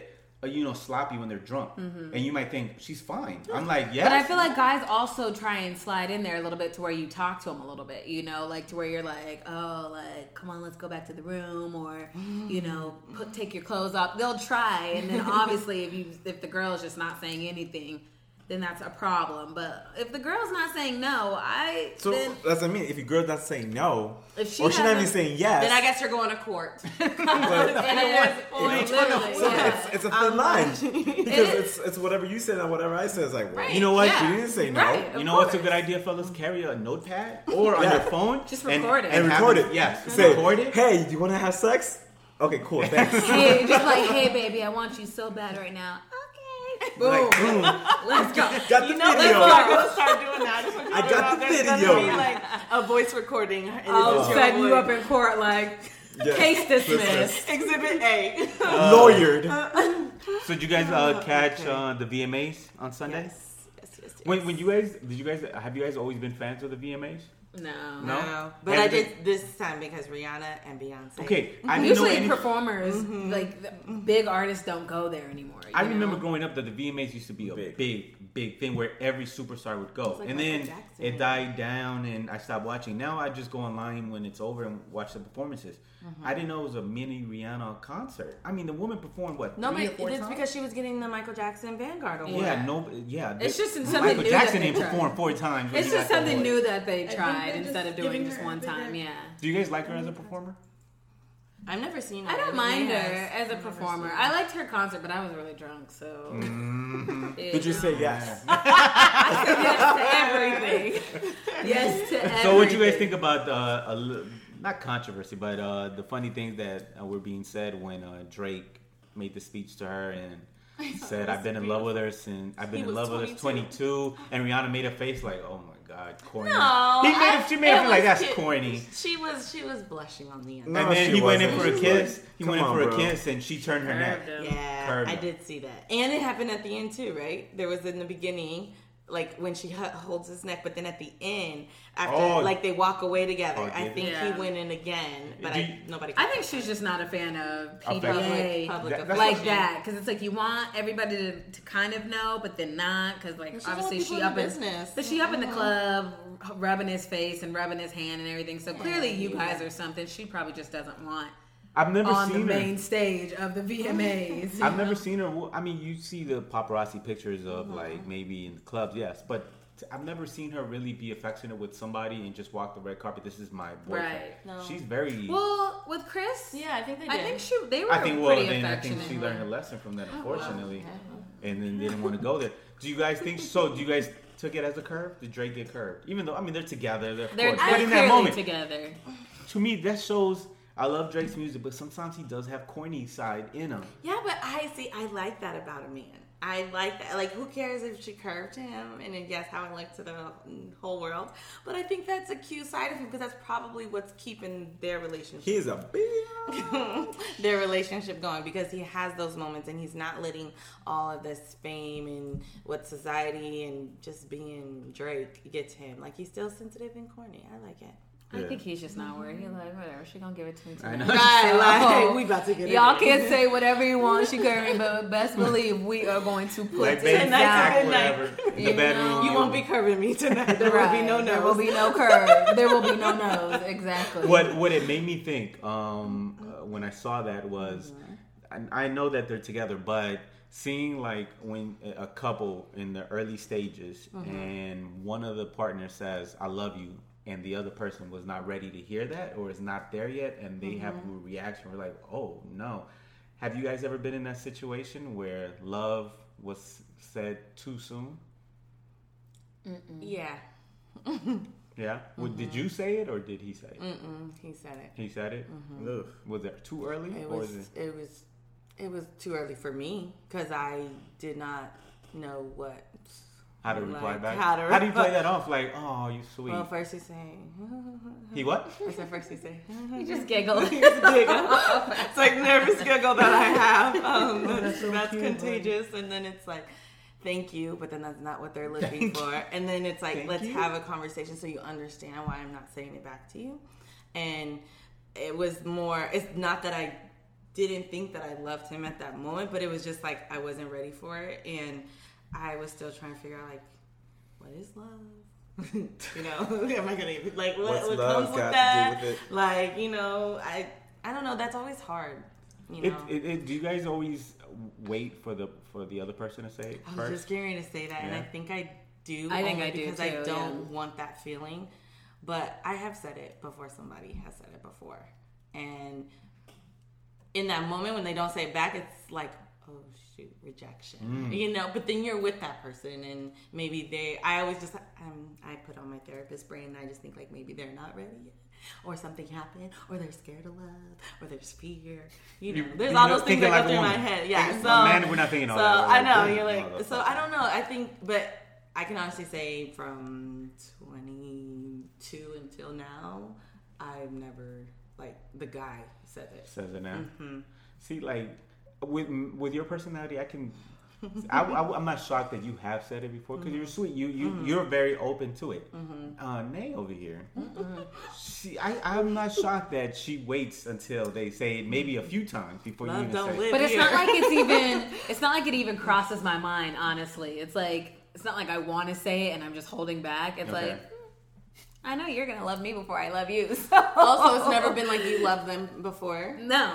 uh, you know, sloppy when they're drunk, and you might think she's fine. I'm like, yeah. But I feel like guys also try and slide in there a little bit to where you talk to them a little bit, you know, like to where you're like, oh, like, come on, let's go back to the room, or you know, put take your clothes off. They'll try, and then [laughs] obviously, if you if the girl is just not saying anything, then that's a problem. But if the girl's not saying no, I So then that's what I mean. If your girl's not saying no, If she or she's not even saying yes, Then I guess you're going to court. [laughs] but- and it is so yeah. it's, it's a thin line [laughs] because it's it's whatever you said and whatever I said. It's like, well, You know what? Yeah. you didn't say no. Right. You Of know what's a good idea, fellas? Carry a notepad or on Yeah. your phone. Just and- record it. and have record it- it. Yes, Say, record it. hey, do you want to have sex? Okay, cool. Thanks. [laughs] Hey, just like, hey, baby, I want you so bad right now. [laughs] Okay. Boom. Like, boom. Let's go. [laughs] Got the You know, video. people are gonna start doing that. That's I got are- the there's gonna video. be, like a voice recording. And I'll it's your set you up in court like [laughs] Yeah. case dismissed. Exhibit A. Lawyered. So did you guys uh, catch uh, the VMAs on Sunday? Yes, yes, yes. yes. When, when you guys did you guys have you guys always been fans of the VMAs? No. No? No, but Has I it did this time because Rihanna and Beyonce. Okay, I didn't know Usually any, performers, mm-hmm. like the big artists, don't go there anymore. you I remember growing up that the VMAs used to be a Big. big, big, thing where every superstar would go, like and Michael then Jackson. it died down, and I stopped watching. Now I just go online when it's over and watch the performances. Mm-hmm. I didn't know it was a mini Rihanna concert. I mean, the woman performed what? No, three or four it's times? because she was getting the Michael Jackson Vanguard Award. yeah, no, yeah. It's the- just something Michael new Jackson that they didn't tried. perform four times. It's just something award. new that they tried instead of doing just one a bigger- time. Yeah. Do you guys like her as a performer? I've never seen her. I don't in mind her years. as a I've performer. I liked her concert, but I was really drunk, so. Mm-hmm. [laughs] Did you say yes? [laughs] yes to everything? [laughs] yes to everything. So, what do you guys think about uh, a li- not controversy, but uh, the funny things that uh, were being said when uh, Drake made the speech to her and [laughs] said, "I've been in love with her since I've been He in was love with her since 22," and Rihanna made a face like, "Oh my god, corny." No, he made I- she made it it feel like that's cute. corny. She was she was blushing on the end. No, and then she he went in for a kiss. like, he "Come went in on, for a bro." kiss, and she turned her neck. Him. Yeah, Curved I did see that, and it happened at the end too, right? There was in the beginning, like when she holds his neck, but then at the end, after Oh. like they walk away together, Oh, I think Yeah. he went in again, but Do I, you- nobody. I think she's just not a fan of Of PDA. public, public That- like that because it's like you want everybody to, to kind of know, but then not because like She obviously she up in business. but she up in the club rubbing his face and rubbing his hand and everything. So clearly you guys are something she probably just doesn't want I've never seen her. on the seen her. main stage of the VMAs. [laughs] I've never seen her. I mean, you see the paparazzi pictures of Mm-hmm. like maybe in the clubs, yes, but I've never seen her really be affectionate with somebody and just walk the red carpet. This is my boyfriend. Right. No. She's very. Well, with Chris, Yeah, I think they I think she they were I think well, then I think she learned a lesson from Oh, that, unfortunately, and then didn't want to go there. Do you guys think so? Do you guys took it as a curve? Did Drake get curved? Even though I mean they're together, they're, They're, course, but in that moment, together. to me, that shows. I love Drake's music, but sometimes he does have corny side in him. Yeah, but I see. I like that about a man. I like that. Like, who cares if she curved him? And then, yes, how it looked to the whole world. But I think that's a cute side of him because that's probably what's keeping their relationship He's a big. [laughs] their relationship going because he has those moments and he's not letting all of this fame and what society and just being Drake get to him. Like he's still sensitive and corny. I like it. I Yeah. think he's just not worried. He's like, whatever, she gonna give it to me. I Tonight. know. Right, [laughs] like So, we about to get Y'all into it. can't say whatever you want, she can, but best believe we are going to put Like it baby Tonight's back, a good night. whatever. In You the bedroom, know. You won't be curving me tonight. [laughs] There will be no Right. nose. There will be no curve. There will be no nose. Exactly. what what it made me think um, uh, when I saw that was I, I know that they're together, but seeing like when a couple in the early stages and one of the partners says "I love you" and the other person was not ready to hear that or is not there yet, and they have mm-hmm. a reaction, we're like, "Oh no." Have you guys ever been in that situation where love was said too soon? Yeah. [laughs] Yeah. Well, did you say it or did he say it? Mm-mm, he said it. He said it. Mm-hmm. Ugh. Was it too early? It or was. it? It was. It was too early for me because I did not know what. How to reply like, back? how to do you play that off? Like, oh, you sweet. Well, first he say. [laughs] he what? I said first he say. you [laughs] just [laughs] giggle. it's like nervous giggle that I have. Um, that's that's contagious. And then it's like, thank you, but then that's not what they're looking for. And then it's like, Thank let's you. have a conversation so you understand why I'm not saying it back to you. And it was more. It's not that I didn't think that I loved him at that moment, but it was just like I wasn't ready for it, and I was still trying to figure out like, what is love? [laughs] you know, [laughs] am I gonna like what, What's what love comes got with to do that? with it? Like, you know, I I don't know. That's always hard you know. it, it, do you guys always wait for the for the other person to say it I was first? just getting to say that, and I think I do. I think only I do because I don't yeah. want that feeling. But I have said it before. Somebody has said it before, and in that moment when they don't say it back, it's like, oh shoot, rejection. Mm. You know. But then you're with that person, and maybe they. I always just um, I put on my therapist brain, and I just think like maybe they're not ready yet. Or something happened, or they're scared of love, or there's fear. You know, there's you're all those things that like go through my head. Yeah, Thinking- so man, we're not thinking all so that. I know you're like. So I don't know. I think, but I can honestly say from 22 until now, I've never like the guy said it. says it now. Mm-hmm. See, like with with your personality, I can. [laughs] I, I, am not shocked that you have said it before because you're sweet. You you Mm-hmm. you're very open to it. Uh, Nay over here, she I I'm not shocked that she waits until they say it maybe a few times before you even don't say. it. live But it's not like it's even. [laughs] It's not like it even crosses my mind. Honestly, it's like it's not like I want to say it and I'm just holding back. It's Okay. like I know you're gonna love me before I love you. So. [laughs] also, it's never been like you love them before. no.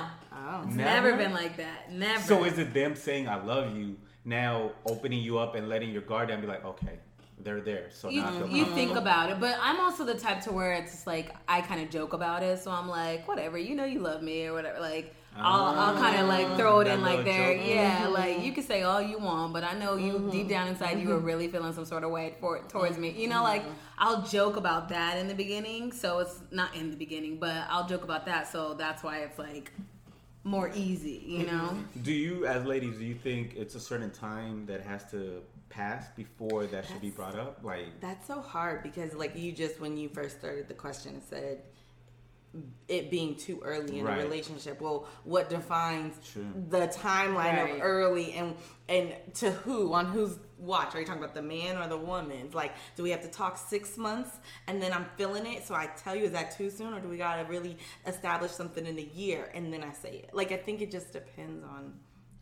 It's Never? never? been like that. Never. So is it them saying I love you now, opening you up and letting your guard down? Be like, okay, they're there. So you, now I feel you think about it, but I'm also the type to where it's just like I kind of joke about it, so I'm like, whatever, you know, you love me or whatever. Like I'll, I'll kind of ah, like throw it in like there, joke. yeah. Mm-hmm. Like you can say all you want, but I know you mm-hmm. deep down inside you are mm-hmm. really feeling some sort of way for towards me. You know, like I'll joke about that in the beginning, so it's not in the beginning, but I'll joke about that, so that's why it's like more easy. You know. Do you, as ladies, do you think it's a certain time that has to pass before that should be brought up? Like, That's so hard because, like, you just when you first started the question said it being too early in Right. a relationship. Well, what defines True. the timeline Right. of early and and to who on whose watch? Are you talking about the man or the woman? Like, do we have to talk six months and then I'm feeling it, so I tell you, is that too soon, or do we gotta really establish something in a year and then I say it? Like, I think it just depends on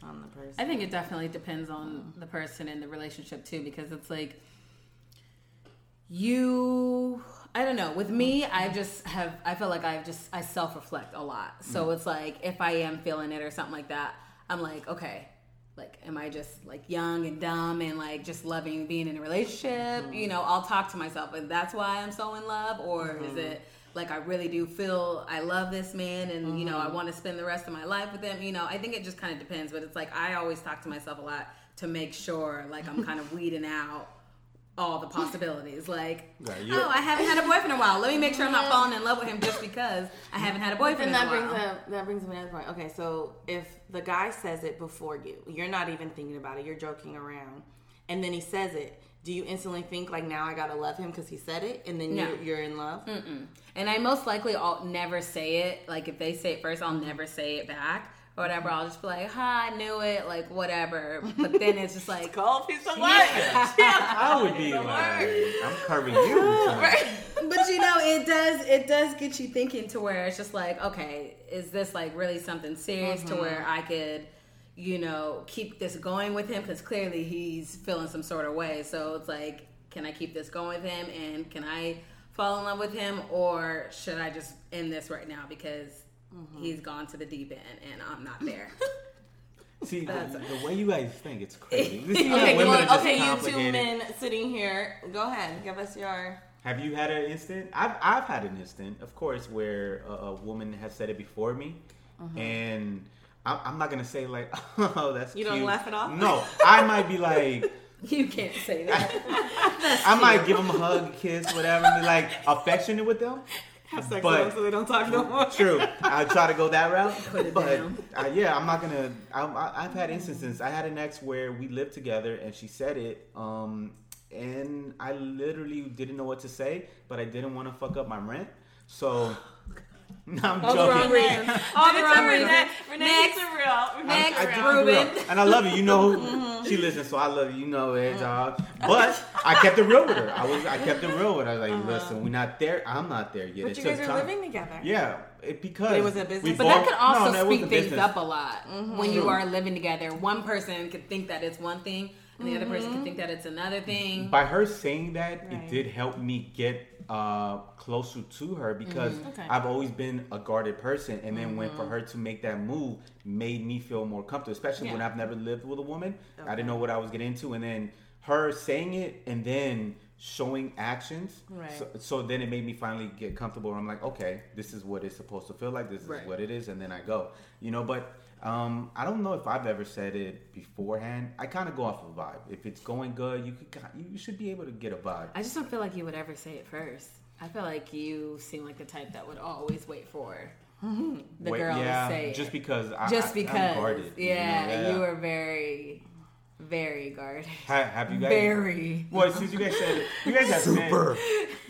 on the person. I think it definitely depends on the person and the relationship too, because it's like you. I don't know. With me, I just have. I feel like I just I self reflect a lot. So mm. it's like if I am feeling it or something like that, I'm like, okay, like am I just like young and dumb and like just loving being in a relationship? You know, I'll talk to myself, and that's why I'm so in love, or is mm-hmm. it? Like I really do feel I love this man, and you know I mm-hmm. want to spend the rest of my life with him. You know, I think it just kind of depends, but it's like I always talk to myself a lot to make sure like I'm kind of [laughs] weeding out all the possibilities. Like, Right, oh, I haven't had a boyfriend in a while. Let me make sure I'm not falling in love with him just because I haven't had a But boyfriend then in that a brings while. up that brings up another point. Okay, so if the guy says it before you, you're not even thinking about it. You're joking around, and then he says it. Do you instantly think like now I gotta love him because he said it, and then No. you're, you're in love? And I most likely I'll never say it. Like if they say it first, I'll never say it back or whatever. I'll just be like, "Ha, I knew it," like whatever. [laughs] But then it's just like, Cold piece of work. [laughs] [laughs] I would be like, I'm curving you. tonight. but you know, it does it does get you thinking to where it's just like, okay, is this like really something serious to where I could, you know, keep this going with him? Because clearly he's feeling some sort of way. So it's like, can I keep this going with him, and can I fall in love with him, or should I just end this right now because he's gone to the deep end and I'm not there? [laughs] See, the, the way you guys think, it's crazy. [laughs] This is Okay, women well, okay, you two men sitting here, go ahead, give us your. Have you had an instant? I've, I've had an instant, of course, where a, a woman has said it before me, Mm-hmm. and I'm, I'm not gonna say like, [laughs] oh, that's You don't laugh it off? No, I might be like, you can't say that. I might give them a hug, kiss, whatever, and be like affectionate with them. Have sex But- with them so they don't talk no more. True, I try to go that route, [laughs] Put it but down. uh, yeah, I'm not gonna. I, I, I've had instances. I had an ex where we lived together, and she said it, um, and I literally didn't know what to say, but I didn't want to fuck up my rent, so. No, I'm All the wrong joking. reasons. All the wrong reasons. Renee, Next. it's a real. Renee, Next. I it's do real. for real. Ruben. And I love you. You know, [laughs] mm-hmm. she listens, so I love you. You know it, dog. But I kept it real with her. I was, I kept it real with her. I was like, uh-huh. listen, we're not there. I'm not there yet. But it you guys are time. living together. Yeah, it, because But it was a business? we But that could also no, that speed things business. up a lot when you mm-hmm. are living together. One person could think that it's one thing, and the other person could think mm-hmm. that it's another thing. By her saying that, Right. it did help me get uh, closer to her because mm-hmm. Okay. I've always been a guarded person, and then when for mm-hmm. her to make that move made me feel more comfortable, especially when I've never lived with a woman. I didn't know what I was getting into, and then her saying it and then showing actions. Right. So, so then it made me finally get comfortable. I'm like, okay, this is what it's supposed to feel like. This is Right. what it is, and then I go. You know, but um, I don't know if I've ever said it beforehand. I kind of go off of vibe. If it's going good, you could you should be able to get a vibe. I just don't feel like you would ever say it first. I feel like you seem like the type that would always wait for [laughs] the Wait, girl yeah, to say it. just because I, just because, I'm guarded. you know, yeah, you are very, very guarded. Ha- have you guys? Very, Well, since you guys said you guys have Super.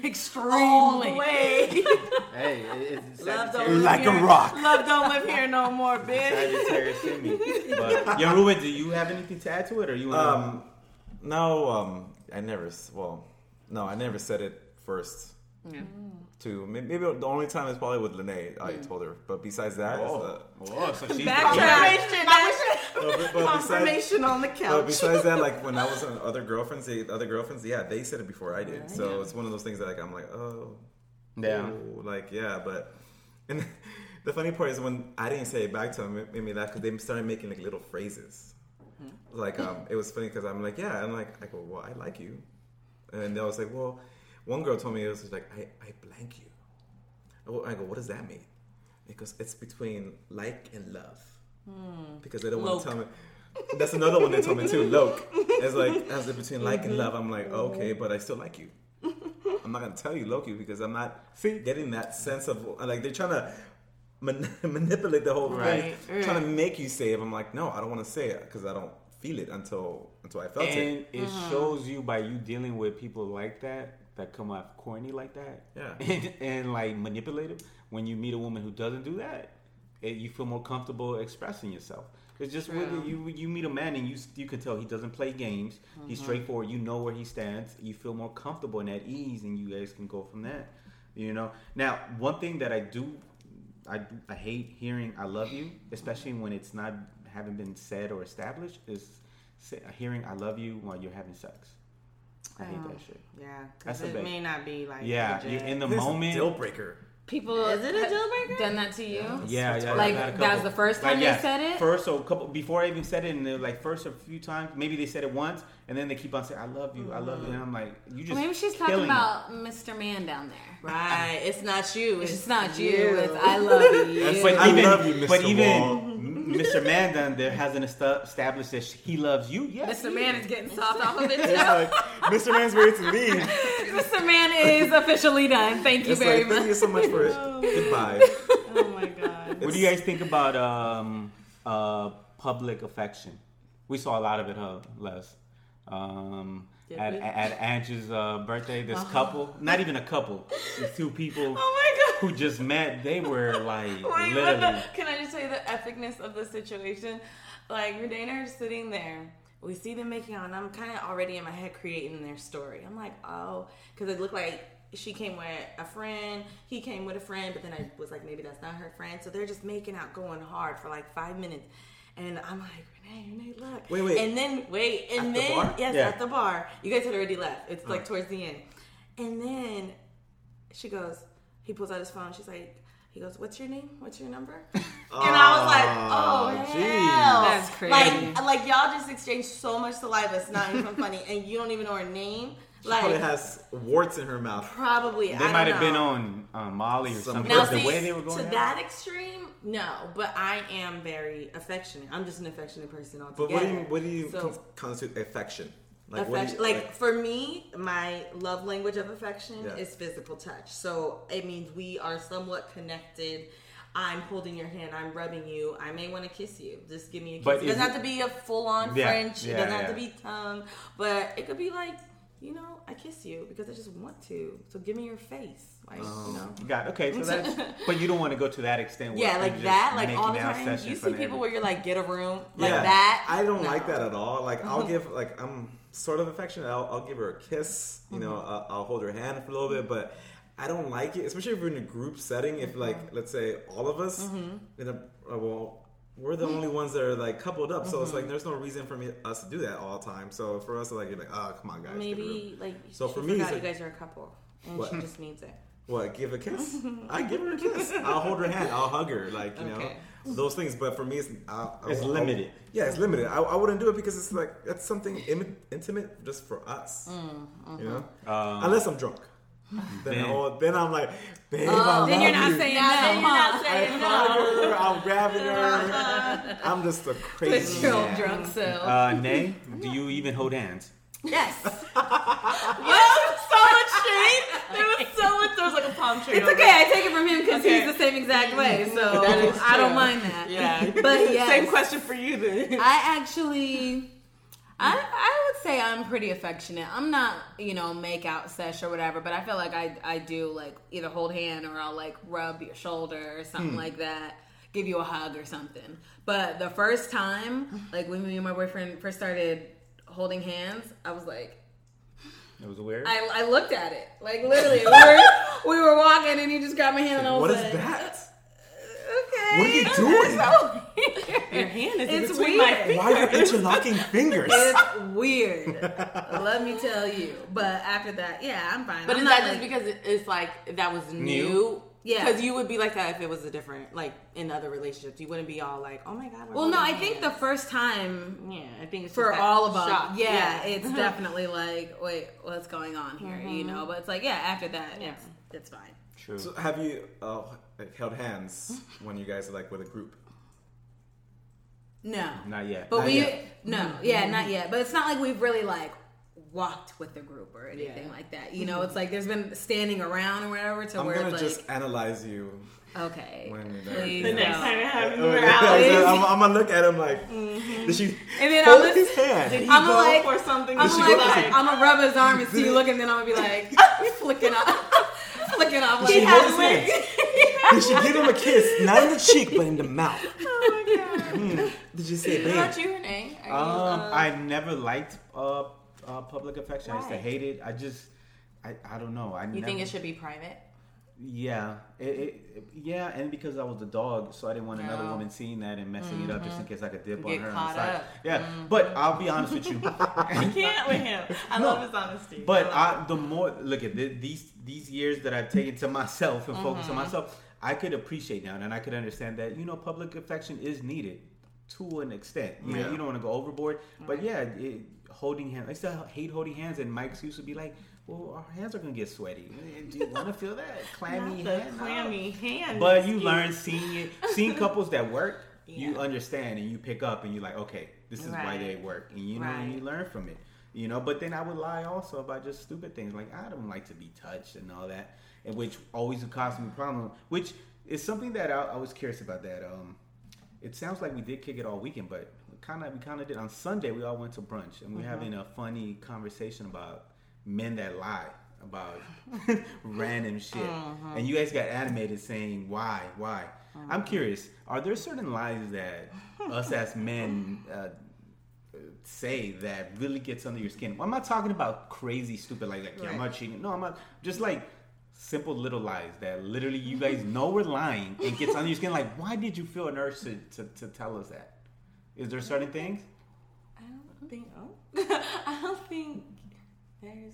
extremely. All the way. [laughs] Hey, it- it's Love don't Like live a here- rock. Love don't live here no more, bitch. Sagittarius in me. But [laughs] yeah, Ruben, do you have anything to add to it, or you? wanna- Um, no, um, I never. Well, no, I never said it first. Yeah. To may- maybe the only time is probably with Lene. I told her, but besides that, it's, Oh, uh, oh, so she's Confirmation. but- but besides- Confirmation on the But couch. besides that, like when I was [laughs] on other girlfriends, the other girlfriends, yeah, they said it before I did. So Yeah. it's one of those things that like I'm like, oh, Yeah. oh, like yeah. But and [laughs] the funny part is when I didn't say it back to them, it made me laugh because they started making like little phrases. Like um, [laughs] it was funny because I'm like, yeah, I'm like, I go, well, I like you, and they was like, well, one girl told me it was like, I, I blank you. Oh, I go- what does that mean? Because it's between like and love. Hmm. Because they don't want to tell me. That's another one they told me too. Loke. It's like as in between like and mm-hmm. love. I'm like, okay, but I still like you. [laughs] I'm not gonna tell you Loki because I'm not See? getting that sense of like they're trying to man- [laughs] manipulate the whole Right, thing, right. trying to make you say it. I'm like, no, I don't want to say it because I don't feel it until until I felt it. and it uh-huh. shows you by you dealing with people like that that come off corny like that, Yeah. [laughs] and, and like manipulative. When you meet a woman who doesn't do that, it, you feel more comfortable expressing yourself. It's just with True. you. You meet a man and you you can tell he doesn't play games. He's mm-hmm. straightforward. You know where he stands. You feel more comfortable and at ease, and you guys can go from there. You know. Now, one thing that I do, I I hate hearing "I love you," especially when it's not haven't been said or established. Is say, hearing "I love you" while you're having sex. I hate that um, shit. Yeah, That's because a it big- may not be like Yeah, legit. you're in the This is a moment. deal breaker. People Is it a deal breaker? Done that to you? Yeah, yeah. Like, I've had a that was couple- the first time they yeah, said it? First, so a couple before I even said it, and they're like first a few times. Maybe they said it once, and then they keep on saying, "I love you, I love you," mm-hmm. and I'm like, "You just Well, maybe she's talking killing it. about Mr. Man down there. Right, it's not you. It's, It's not you. It's I love [laughs] you. But I even, love you, Mr. But even Wall. [laughs] Mr. Man down there hasn't esta- established that he loves you. yet. Mr. Man is getting soft off of it [laughs] too. like Mr. Man's ready to leave. [laughs] Mr. Man is officially done. Thank you It's very like thank you so much for it. Goodbye. Oh my god. What do you guys think about um, uh, public affection? We saw a lot of it, huh, Les? Um, at, at Angie's uh, birthday, this couple, not even a couple, these two people [laughs] Oh my god. who just met, they were [laughs] like Wait, literally. the, can I just tell you the epicness of the situation? Like, Renee and I are sitting there. We see them making out, and I'm kind of already in my head creating their story. I'm like, oh, because it looked like she came with a friend, he came with a friend, but then I was like, maybe that's not her friend. So they're just making out, going hard for like five minutes. And I'm like, Renee, Renee, look. Wait, wait. And then, wait, and At the then, bar? yes, Yeah. at the bar. You guys had already left. It's like oh. towards the end. And then she goes, he pulls out his phone. She's like, he goes, "What's your name? What's your number?" [laughs] and I was like, ah, "Oh, jeez. hell, That's crazy. Like, like y'all just exchanged so much saliva. It's not even funny, and you don't even know her name. Probably Like, has warts in her mouth. probably They I don't might have been on uh, Molly or something. Now, the way they were going to at that extreme, no. But I am very affectionate. I'm just an affectionate person altogether. But what do you what do you So- con- constitute affection? Like what affection, you- like, for me, my love language of affection Yeah. is physical touch. So it means we are somewhat connected. I'm holding your hand. I'm rubbing you. I may want to kiss you. Just give me a kiss. But it is doesn't it- have to be a full on Yeah, French. yeah, it doesn't have to be tongue. But it could be like, you know, I kiss you because I just want to. So give me your face. Like, Oh. you know. Got okay, so that's [laughs] but you don't want to go to that extent. where Yeah, you're like that, like all the time. You see people where you're like, get a room, like yeah, that. I don't No. like that at all. Like I'll give [laughs] like I'm sort of affectionate. I'll, I'll give her a kiss. You know, Mm-hmm. I'll, I'll hold her hand for a little bit, but. I don't like it, especially if we're in a group setting. If like, Mm-hmm. let's say all of us, in a uh, well, we're the only ones that are like coupled up, so Mm-hmm. it's like there's no reason for me us to do that all the time. So for us, like you're like, oh come on guys, get a room." Maybe like So she for me, like- you guys are a couple. and What? she just needs it. What? Give a kiss? [laughs] I give her a kiss. I'll hold her hand. I'll hug her. Like you Okay. know, those things. But for me, it's I, I, It's I- limited. yeah, it's limited. I, I wouldn't do it because it's like that's something Im- intimate just for us. Mm, You know, Um, unless I'm drunk. Then, Then- oh, then I'm like, babe, I Oh, love Then you're not you. saying Now no. then you're not huh? I saying hug no. her. I'm grabbing her. [laughs] I'm just a Put crazy. your old drunk self. uh, Nay, do you even hold hands? Yes. [laughs] What? so much shade. There was so much. There was like a palm tree. It's over okay. I take it from him because Okay. he's the same exact way. So That is I don't mind that. Yeah. But [laughs] yes. Same question for you then. I actually, I, I would say I'm pretty affectionate. I'm not, you know, make out sesh or whatever, but I feel like I, I do like either hold hand or I'll like rub your shoulder or something hmm. like that, give you a hug or something. But the first time, like when me and my boyfriend first started holding hands, I was like, It was weird. I, I looked at it, like literally, we were, we were walking and he just grabbed my hand and I was What is like, that? Okay. What are you doing? [laughs] Your hand is It's between my weird. feet. Why are you interlocking fingers? It's weird. [laughs] Let me tell you. But after that, yeah, I'm fine. But I'm is not that just because it's like that was New? new? Yeah. Because you would be like that if it was a different, like in other relationships. You wouldn't be all like, oh my god. Well, no, I holding think the first time yeah, I think it's for just all of us, shock. yeah, it's [laughs] definitely like, wait, what's going on here? You mm-hmm. know, but it's like, yeah, after that, Yeah. it's, it's fine. True. So have you uh, held hands when you guys are like with a group? No, Not yet. but Not we, yet. no, yeah, not yet. But it's not like we've really like walked with the group or anything Yeah. like that. You know, it's like there's been standing around or whatever to I'm where gonna it's just like, analyze you okay, when you're there. please The next time you have you yeah, out. I'm, I'm gonna look at him like, did she And then hold I'm his hand? Did he I'm go like- for something? I'm like, like, I'm gonna rub his arm and see you look, and then I'm gonna be like he's [laughs] flicking off, flicking off. Did she Like, hold his hand? Did she give him a kiss? Not in the cheek, but in the mouth. [laughs] oh my god. Hmm. Did you say, What babe? about you, Renee? Are you, Um, uh, I never liked uh, uh, public affection. I used to hate it. I just, I, I don't know. I you never, think it should be private? Yeah, it, it, yeah, and because I was the dog, so I didn't want another woman seeing that and messing it up just in case I could dip on her on the side. up. Yeah, but I'll be honest with you. [laughs] I can't with him. I No. love his honesty. But I I, the more look at th- these these years that I've taken to myself and focus Mm-hmm. on myself, I could appreciate now, and I could understand that you know public affection is needed to an extent. You, know, Yeah. you don't want to go overboard, but yeah, it, holding hands. I still hate holding hands, and my excuse would be like, "Well, our hands are gonna get sweaty. Do you want to [laughs] feel that clammy hand? Clammy hand. But you learn seeing it, seeing [laughs] couples that work. You understand and you pick up and you're like, okay, this is why they work, and you know, and you learn from it. You know, but then I would lie also about just stupid things like I don't like to be touched and all that, and which always caused me problem. Which is something that I, I was curious about. That um, it sounds like we did kick it all weekend, but kind of we kind of did on Sunday. We all went to brunch and we are having a funny conversation about men that lie about [laughs] random shit, and you guys got animated saying why, why. I'm curious. Are there certain lies that us as [laughs] men uh, say that really gets under your skin? I'm not talking about crazy, stupid like, like yeah, I'm not cheating. No, I'm not. Just like simple little lies that literally you guys [laughs] know we're lying and gets under your skin. Like, why did you feel an urge to, to, to tell us that? Is there certain things? I don't think. Oh, I don't think there's.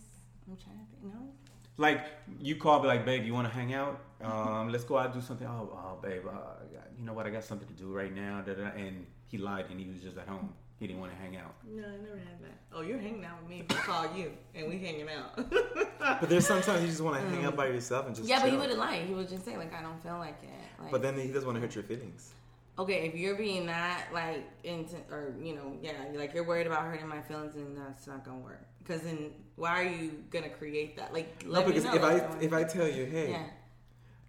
I'm trying to think. No. Like you call, be like, babe, you want to hang out? Um, let's go out and do something. Oh, oh babe, uh, you know what? I got something to do right now. Da, da, da. And he lied, and he was just at home. He didn't want to hang out. No, I never had that. Oh, you're hanging out with me. I call you, and we hanging out. [laughs] But there's sometimes you just want to hang out by yourself and just Yeah, but he wouldn't lie. He would just say like, I don't feel like it. Like, But then he doesn't want to hurt your feelings. okay, if you're being that like into or you know, yeah, like you're worried about hurting my feelings, and that's not gonna work. Because then why are you gonna create that? Like, No, let me because know if I if I tell you, hey, yeah.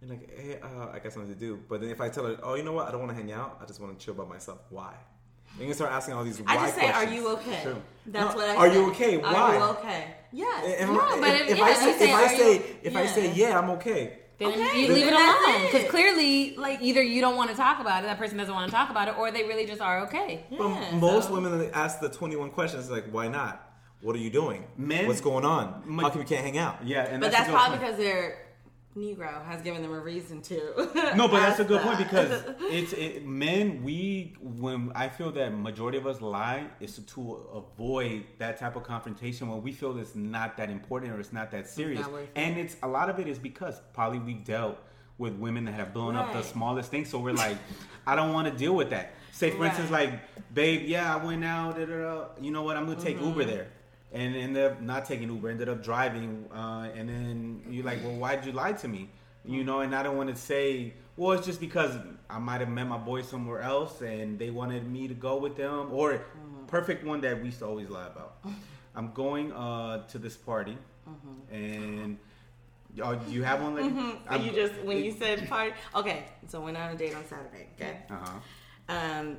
you're like, hey, uh, I got something to do, but then if I tell her, oh, you know what, I don't want to hang out, I just want to chill by myself. Why? And you start asking all these why I just say, are you okay? True. That's No, what I Are say. you okay? Why? Are you okay? Yes. If, No, if- but if, if- I yeah, say, you say, if I say, you- if I say, yeah. yeah, I'm okay. Then Okay, you leave it then that's alone because clearly, like either you don't want to talk about it, that person doesn't want to talk about it, or they really just are okay. But Yeah, most so- women that ask the 21 questions like, why not? What are you doing? Men- What's going on? Ma- How come we can't hang out? Yeah, and But that's, that's probably because they're Negro has given them a reason to. [laughs] No, but that's a ask good point because [laughs] it's it, men. We when I feel that majority of us lie is to, to avoid that type of confrontation when we feel it's not that important or it's not that serious, worth it. and it's a lot of it is because probably we've dealt with women that have blown up the smallest thing, so we're like, I don't want to deal with that. Say for instance, like, babe, yeah, I went out. Da, da, da. You know what? I'm gonna take Mm-hmm. Uber there. And ended up not taking Uber, ended up driving, uh, and then you're like, "Well, why'd you lie to me?" You know, and I don't want to say, "Well, it's just because I might have met my boy somewhere else, and they wanted me to go with them." Or Mm-hmm. perfect one that we used to always lie about. [laughs] I'm going uh, to this party, and oh, you have one like Mm-hmm. You just when you [laughs] said party. Okay, so went on a date on Saturday. Okay. uh huh. um,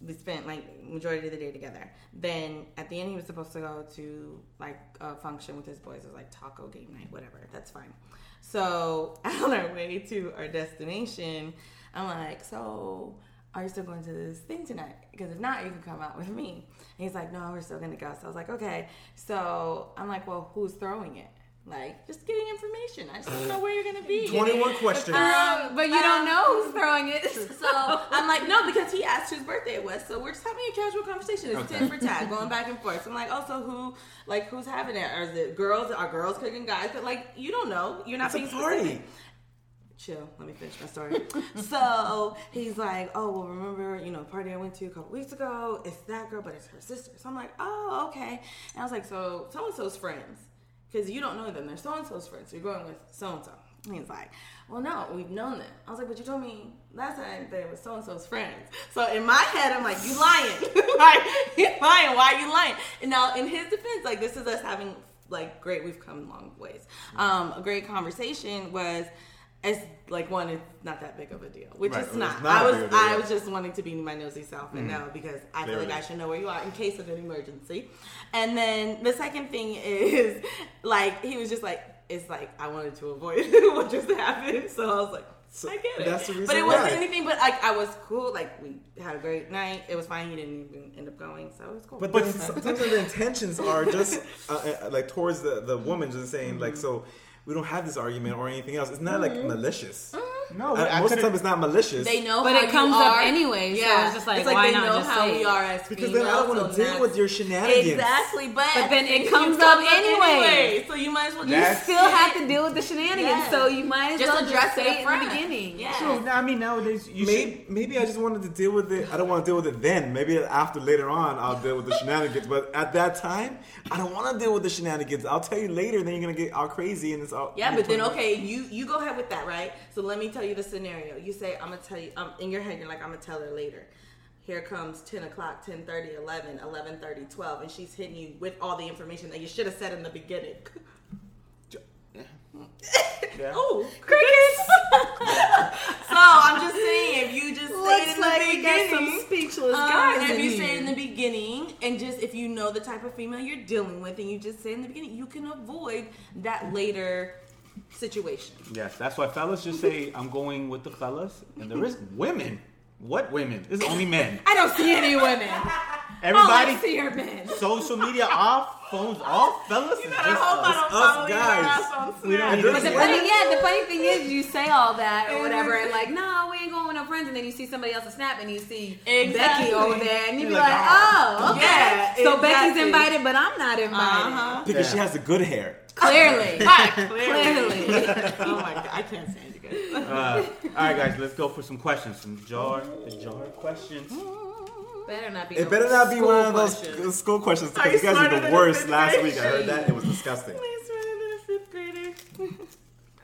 we spent like majority of the day together. Then at the end, he was supposed to go to like a function with his boys. It was like taco game night, whatever. That's fine. So [laughs] on our way to our destination, I'm like, so are you still going to this thing tonight? Because if not, you can come out with me. And he's like, no, we're still gonna go. So I was like, okay. So I'm like, well, who's throwing it? Like, just getting information. I just don't know where you're gonna be. 21 questions. Um, But you don't um, know who's throwing it. [laughs] so I'm like, no, because he asked whose birthday it was. So we're just having a casual conversation. It's Okay. tit for tat, going back and forth. So I'm like, oh, so who, like, who's having it? Or is it girls? Are girls cooking guys? But like, you don't know. You're not It's a being party. specific. Chill. Let me finish my story. [laughs] so he's like, oh, well, remember, you know, party I went to a couple weeks ago. It's that girl, but it's her sister. So I'm like, oh, okay. And I was like, so so and so's friends, because you don't know them. They're so and so's friends. So you're going with so and so. He's like, well, no, we've known them. I was like, but you told me last time they were so and so's friends. So in my head, I'm like, you lying. [laughs] like, you lying. Why are you lying? And now, in his defense, like, this is us having, like, great, we've come long ways. Um, a great conversation was, it's like one, it's not that big of a deal, which Right, it's it's not. I was, big of a I was just wanting to be my nosy self and know because I feel like Clearly. I should know where you are in case of an emergency. And then the second thing [laughs] is like he was just like it's like I wanted to avoid [laughs] what just happened, so I was like. So I get it, that's the but it wasn't why. anything. But like I was cool. Like we had a great night. It was fine. He didn't even end up going, so it was cool. But, then [laughs] sometimes the intentions are just uh, uh, like towards the, the woman, just saying like, so we don't have this argument or anything else. It's not like mm-hmm. malicious. Mm-hmm. No, Uh, I most of the time it's not malicious. they know, But how it comes you up are. anyway, so it's just like, it's like why they not know just how say we are as because then I don't want to so deal with your shenanigans. Exactly, but But then it it comes up anyway. So you might as well You That's- still have to deal with the shenanigans, Yes. so you might as Just well address just it say up it in the beginning. Yeah. True. I mean, nowadays you Maybe, maybe I just wanted to deal with it. I don't want to deal with it then. Maybe after later on, I'll deal with the shenanigans. But at that time, I don't want to deal with the shenanigans. I'll tell you later. Then you're gonna get all crazy and it's all. Yeah, but then okay, you you go ahead with that, right? So let me tell you the scenario. You say I'm gonna tell you. Um, in your head, you're like I'm gonna tell her later. Here comes 10 o'clock, 10 11, 11 12, and she's hitting you with all the information that you should have said in the beginning. [laughs] Yeah. [laughs] oh, crickets! [laughs] so I'm just saying, if you just say Looks in like the we got some beginning, speechless um, guys if you here. say it in the beginning, and just if you know the type of female you're dealing with, and you just say in the beginning, you can avoid that later situation. Yes, that's why fellas just say I'm going with the fellas, and there is women. What women? This is only men. [laughs] I don't see any women. Everybody, All I see are men. social media off, phones off, fellas. Is just us. us guys. We don't But the funny, yeah, the funny thing is, you say all that or whatever, and like, [laughs] no, we ain't going with no friends, and then you see somebody else's snap, and you see Exactly. Becky over there, and you be like, like, oh, okay. Yeah, so Becky's invited, but I'm not invited. Uh-huh. because she has the good hair. Clearly, [laughs] Clearly. clearly. oh my god, I can't stand you. Uh, all right, guys, let's go for some questions. Some jar, the jar questions. Better not be. It no better not be one of those questions. school questions because you you guys smarter are the worst. Last week I heard that it was disgusting. [laughs] Please a fifth grader. [laughs]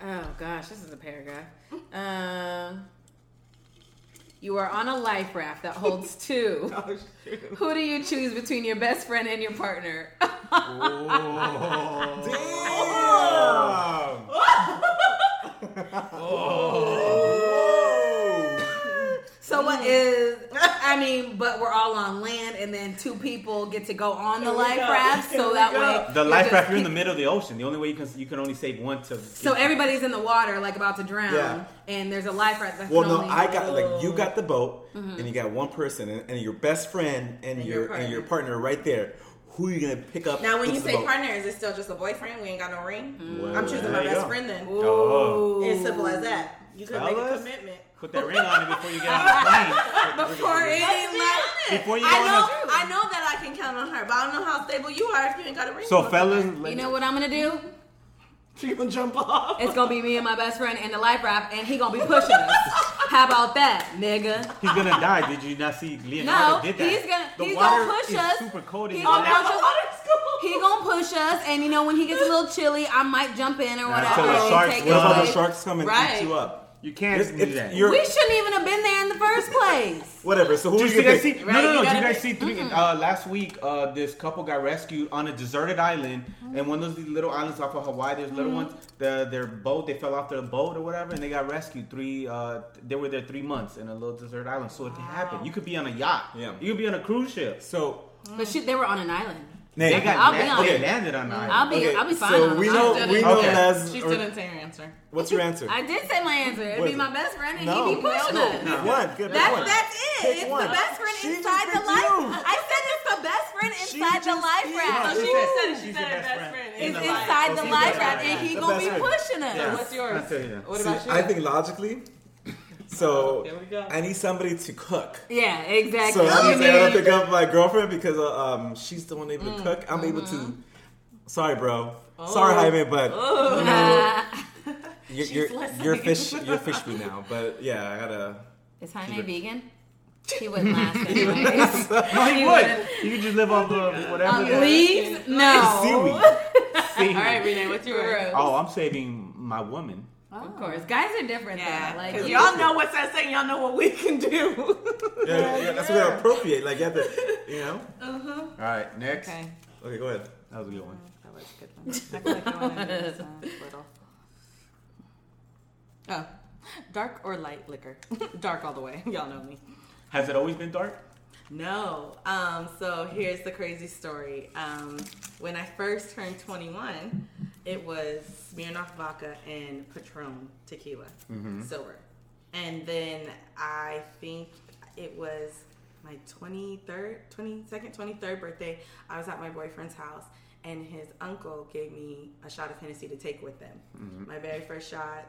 Oh gosh, this is a paragraph. Um, you are on a life raft that holds [laughs] two. Oh shoot. Who do you choose between your best friend and your partner? [laughs] So what is? I mean, but we're all on land, and then two people get to go on the life raft. [laughs] So that go. way, The life raft, you're in the middle of the ocean. The only way you can you can only save one to. So everybody's in the water, like about to drown, Yeah. and there's a life raft. That Well, no, only- I got like you got the boat, mm-hmm. and you got one person, and, and your best friend and, And your your and your partner right there. Who are you gonna pick up? Now, when you say partner, is it still just a boyfriend? We ain't got no ring. Well, I'm choosing my best go. friend then. Oh. It's simple as that. You could make a commitment. Put that ring on it before you get on the [laughs] plane. Before it ain't like Before you I go on know, a- I know that I can count on her, but I don't know how stable you are if you ain't got a ring. So, on. fellas, You know what I'm gonna do? She gonna jump off. It's gonna be me and my best friend in the life raft, and he gonna be pushing us. How about that, nigga? he's gonna die. Did you not see Leonardo No, did that? he's gonna The he's water gonna push is us. super cold. He in gonna there. push us. He gonna push us, and you know when he gets a little chilly, I might jump in or whatever. till the sharks take What if the sharks come and Right. eat you up? You can't It's- do that. you're- We shouldn't even have been there in the first place. [laughs] Whatever. So who Did you you see gonna that? pick? See, Right, no, no, you no. Did gotta you guys pick- see three? Uh, last week, uh, this couple got rescued on a deserted island, and one of those little islands off of Hawaii. There's little ones. The, their boat, they fell off their boat or whatever, and they got rescued. Three, uh, they were there three months in a little desert island. So it can happen. You could be on a yacht. Yeah. You could be on a cruise ship. So, But shit, they were on an island. Nate, They got I'll be land- honest. they landed on the. I'll be okay, I'll be fine. So on we know we know Okay. Les. She or- still didn't say her answer. what's your answer? I did say my answer. It'd be is my best friend, and No. he'd be pushing No. us. Pick one. Good. That's one. that's it. Pick it's one. the best friend She inside the life. you. [laughs] I said it's the best friend She inside the life raft. No, she she just said said she said her best best friend. friend. It's in the life. inside the life raft, and he gonna be pushing us. What's yours? I'll tell you that. What about you? I think logically. So There. I need somebody to cook. Yeah, exactly. So that means I You gotta pick up my girlfriend because uh, um, she's the one able Mm, to cook. I'm able mm-hmm. to. Sorry, bro. Sorry, Jaime, but Oh. you know, Uh, you're, you're, [laughs] you're fish. You're fish food now. But yeah, I gotta. Is Jaime vegan? [laughs] He wouldn't last anyways. No, [laughs] he would. You could just live off of whatever. Um, leaves? No. Seaweed. Seaweed. All right, Renee, what's yours? Oh, I'm saving my woman. Of course, guys are different. Yeah, though. Like because you- y'all know what's that saying. Y'all know what we can do. Yeah, yeah, that's what I appropriate. Like you have to, you know. Uh-huh. All right, next. okay. Okay, go ahead. That was a good one. That was a good one. I feel like I want to do this [laughs] uh, little. Oh, dark or light liquor? [laughs] dark all the way. [laughs] Y'all know me. Has it always been dark? No. Um, so here's the crazy story. Um, when I first turned 21, it was Smirnoff vodka and Patron tequila, mm-hmm. silver. And then I think it was my 23rd, 22nd, 23rd birthday. I was at my boyfriend's house and his uncle gave me a shot of Hennessy to take with him. Mm-hmm. My very first shot.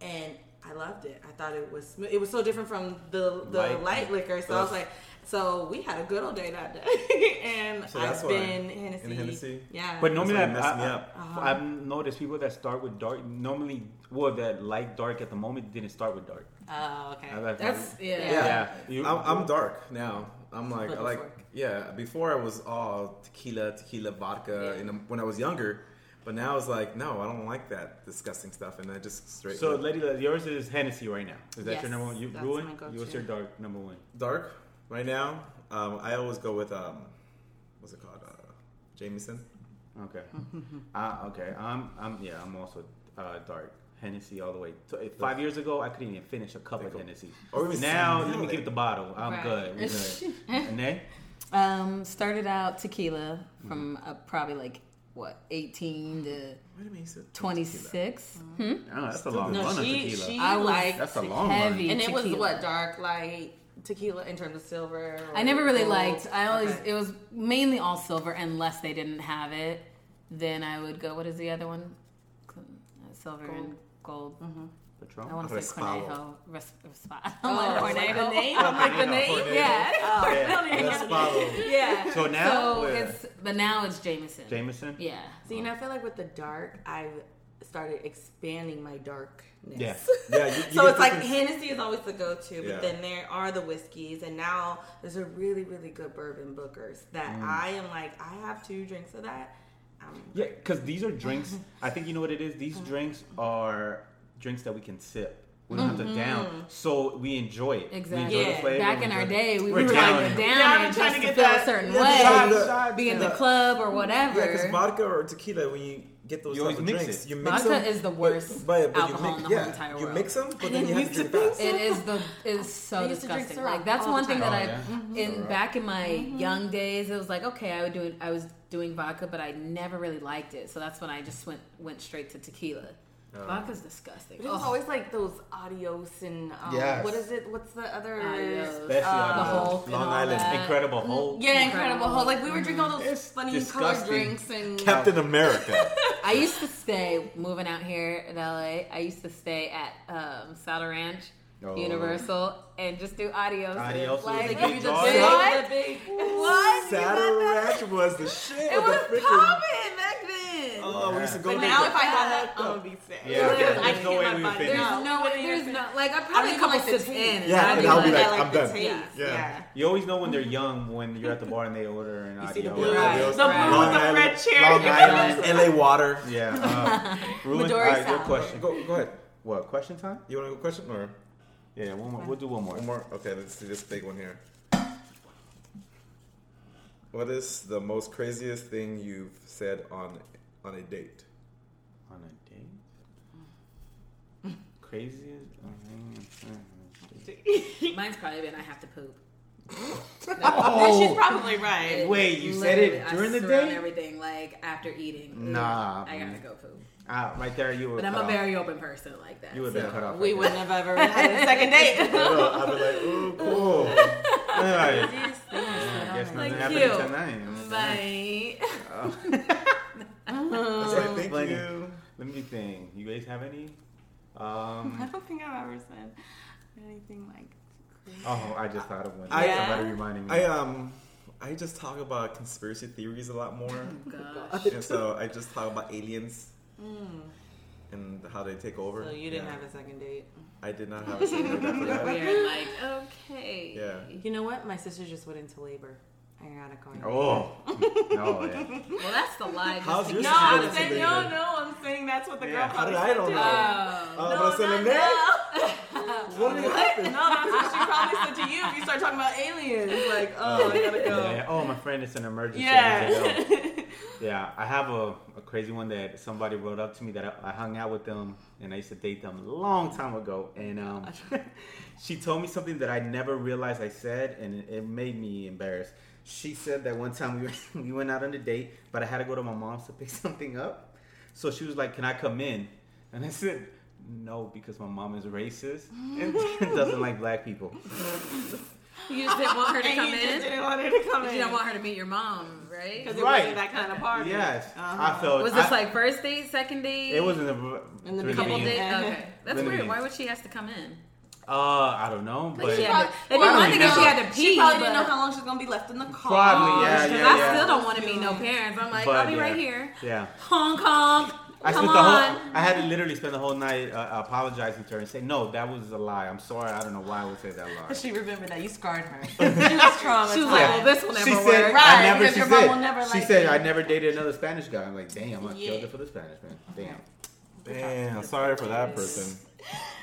And I loved it. I thought it was smooth. It was so different from the the Light. light, liquor. So I was like, so we had a good old day that day. [laughs] and So I've been Hennessy. In Hennessy? Yeah. But normally, why I, it messed me I, up. Uh-huh. I, have noticed people that start with dark. Normally, well, that like dark at the moment didn't start with dark. Oh, okay. I've- I've- That's yeah. Yeah. yeah. You, I'm, I'm dark now. I'm like, I like, before? yeah. Before I was all tequila, tequila, vodka. Yeah. In the, when I was younger, but now it's like, no, I don't like that disgusting stuff, and I just straight. So, Lady, yours is Hennessy right now. Is that Yes, your number one? You that's ruin. my go-to. What's your dark number one? dark right now. Um, I always go with um, what's it called? Uh, Jameson. Okay. uh, [laughs] okay. I'm. I'm. Yeah. I'm also uh, dark. Hennessy all the way. So, if five years ago, I couldn't even finish a cup of Hennessy. Or even now, let me it. get the bottle. I'm Right. good. We good. [laughs] and then, Um, started out tequila from uh, probably like what 18 to Wait a minute, you said tequila. 26. Hmm? oh, that's a long no, run on she tequila. she I was liked, That's a long heavy one. and it was tequila. what dark light tequila in terms of silver. or I never really gold? liked. I always Okay. it was mainly all silver unless they didn't have it. Then I would go. What is the other one? Silver and gold. Patron. Mm-hmm. I want to say Respalo. Cornejo. Res- Respa- oh, [laughs] I'm Oh, like like Cornejo. the oh, name? I'm like the name. Cornejo. Yeah. Oh, yeah. [laughs] Let's. Yeah. So now, So what? it's but now it's Jameson. Jameson. Yeah. So you know, I feel like with the dark, I've started expanding my darkness. Yeah. [laughs] Yeah, you, you so it's like different- Hennessy is always the go-to, but Yeah. then there are the whiskeys, and now there's a really, really good bourbon Booker's that Mm. I am like, I have two drinks of that. Um, Yeah, because these are drinks. [laughs] I think you know what it is. These drinks are drinks that we can sip. We don't have to down, so we enjoy it. We Exactly. enjoy the Yeah. flavor, Back in our day, we We're were down. like down Down and and just trying to to get feel that- a certain Yeah, way, shots, shots, be in yeah. the club or whatever. Yeah, because vodka or tequila, when you get those You type always of mix drinks, it. you mix Vodka them. is the but- worst but, but alcohol you in the yeah, whole entire world. You mix them, but then you didn't have to used drink fast. It is the [laughs] it is so I used to drink disgusting. Like that's one thing that time. I Oh, yeah? Mm-hmm. in back in my mm-hmm. young days it was like okay I would do I was doing vodka but I never really liked it so that's when I just went went straight to tequila Vodka's disgusting. But it was Ugh. always like those adios and um, Yes. what is it? What's the other? Adios. Especially Uh, the Hulk Long Island, that. Incredible Hulk. Yeah, incredible. Incredible. Hulk. Like we were drinking all those It's funny disgusting. colored drinks and Captain America. [laughs] I used to stay moving out here in LA. I used to stay at um, Saddle Ranch, Oh. Universal, and just do adios. Adios like, was give the you big the big [laughs] What? What? Saddle Ranch was the shit. It was the freaking- popping back then. Oh, we used to go but there. now if I go there, I'm gonna be sick. Yeah, Because there's I no way we my would body finish. There's know. no way. There's think? no like I I probably don't a couple like the sips in. Yeah, I'd and be I'll be like, like, I like I'm the done. Yeah. Yeah. You always know when they're young when you're at the bar and they order an You see the adios. blue, Right. the blue with the red Island- cherry. Long [laughs] Island, LA water. [laughs] Yeah. Uh, [laughs] Ruben, all right, good question. Go, go ahead. What question time? You want to go question or Yeah, one more. We'll do one more. one more? Okay, let's see this big one here. What is the most craziest thing you've said on on a date? On a date? Craziest? [laughs] Mine's probably been I have to poop. [laughs] Yeah, she's probably right. Wait, you said it during I the swear on date? everything like after eating. Nah, I gotta man. go poop. Ah, right there, you were. But I'm a off. very open person like that. You would have so. been cut off. We right wouldn't have ever had a second date. [laughs] I'd be like, ooh, cool. there. All right. Craziest I I guess nothing a happened date. tonight. Bye. It's like, thank Funny. you. Let me think. You guys have any? [laughs] I Um, don't think I've ever said anything like crazy. oh, I just thought of one. I- Somebody reminded me. I um, I just talk about conspiracy theories a lot more, [laughs] Gosh. and so I just talk about aliens and how they take over. So you didn't Yeah. have a second date. I did not have a second [laughs] date after that. Weird. Like okay. Yeah. You know what? My sister just went into labor. I gotta call you. Oh, no, yeah. [laughs] Well, that's the lie. How's your to No, I'm out saying Later. no, no. I'm saying that's what the Yeah, girl how probably did I said don't too. know? Oh. Oh, No, but I said not in there. now. What happened? No, that's what she probably said to you if you start talking about aliens. Like, oh, I gotta go. Yeah. Oh, my friend, it's an emergency. I need to go. Yeah. [laughs] Yeah, I have a, a crazy one that somebody wrote up to me that I, I hung out with them and I used to date them a long time ago. And um, [laughs] she told me something that I never realized I said, and it, it made me embarrassed. She said that one time we, were, [laughs] we went out on a date, but I had to go to my mom's to pick [laughs] something up. So she was like, Can I come in? And I said, No, because my mom is racist and [laughs] doesn't like black people. You just didn't want her to and come you in. just didn't want her to come in. You don't want her to meet your mom, right? because it Right. wasn't that kind of party. Yes, Uh-huh. I felt Was this I- like first date, second date? It wasn't a, In the during couple beginning. date. Okay, that's weird. Why would she have to come in? Uh, I don't know, Like but she She had to, probably- well, I one don't thing if she had to pee. She probably didn't know how long she was gonna be left in the car. Probably, yeah, Because yeah, I yeah. still don't want to meet no parents. I'm like, But, I'll be yeah. right here. yeah. Hong Kong. I Come spent the on. whole. I had to literally spend the whole night uh, apologizing to her and say, "No, that was a lie. I'm sorry. I don't know why I would say that lie." She remembered that you scarred her. [laughs] she was traumatized. She was like, well, this will never she work. said, Right, "I never." She your mom said, will never "She like said. I never dated another Spanish guy." I'm like, "Damn, I Yeah. killed it for the Spanish man." Damn. Damn, sorry for that person.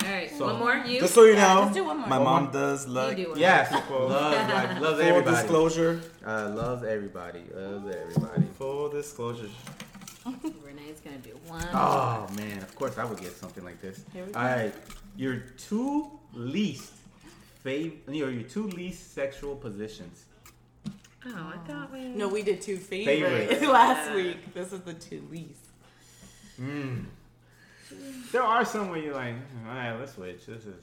All right, So- one more. You. Just so you Yeah, know, just do one more. my One mom more. does love. do one. Yes, loves, like, loves [laughs] full everybody. disclosure. Uh, loves everybody. Loves everybody. Full disclosure. Renee's gonna do one. Oh man, of course I would get something like this. Here we go. All right, your two least fav, your your two least sexual positions. Oh, I thought we. No, we did two favorites, Favorites. [laughs] last Yeah. week. This is the two least. Mm. There are some where you're like, hmm, all right, let's switch. This is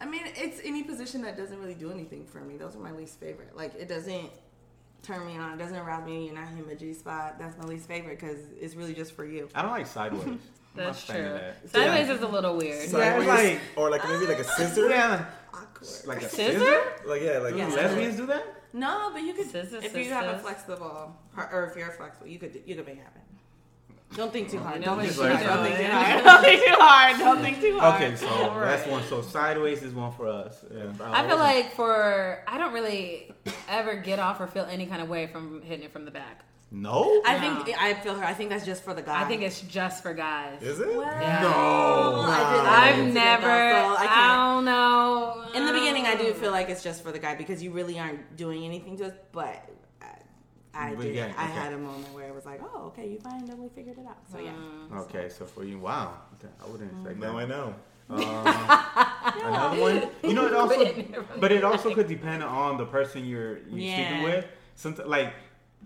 I mean, it's any position that doesn't really do anything for me. Those are my least favorite. Like, it doesn't turn me on. It doesn't arouse me. You're not hitting my G spot. That's my least favorite because it's really just for you. I don't like sideways. [laughs] I'm not That's a fan of true. that. Sideways is a little weird. Sideways, like- or like maybe like a scissor. Yeah, Awkward. like a Scissor? scissor. Like yeah, like Do Yeah. lesbians do that? No, but you could Scissor, if you have a flexible or if you're flexible, you could you could make it happen. Don't think too hard. know Don't what think too hard. Don't think too hard. [laughs] Don't think too hard. Don't think too hard. Okay, so that's one. So sideways is one for us. Yeah, I feel like for I don't really ever get off or feel any kind of way from hitting it from the back. no. I No. think I feel her. I think that's just for the guy. I think it's just for guys. Is it? Well, No. I did- I've I did never. though, so I I, don't know. In the beginning, I do mm. feel like it's just for the guy because you really aren't doing anything to us. But I, I But did. yeah, I had a moment where it was like, oh, okay, you finally figured it out. So yeah. Okay, so for you, wow, I wouldn't expect Now I that. know. Um, [laughs] another one, you know, it [laughs] also, Hitting it but it [laughs] also could depend on the person you're you're Yeah. speaking with. Sometimes, like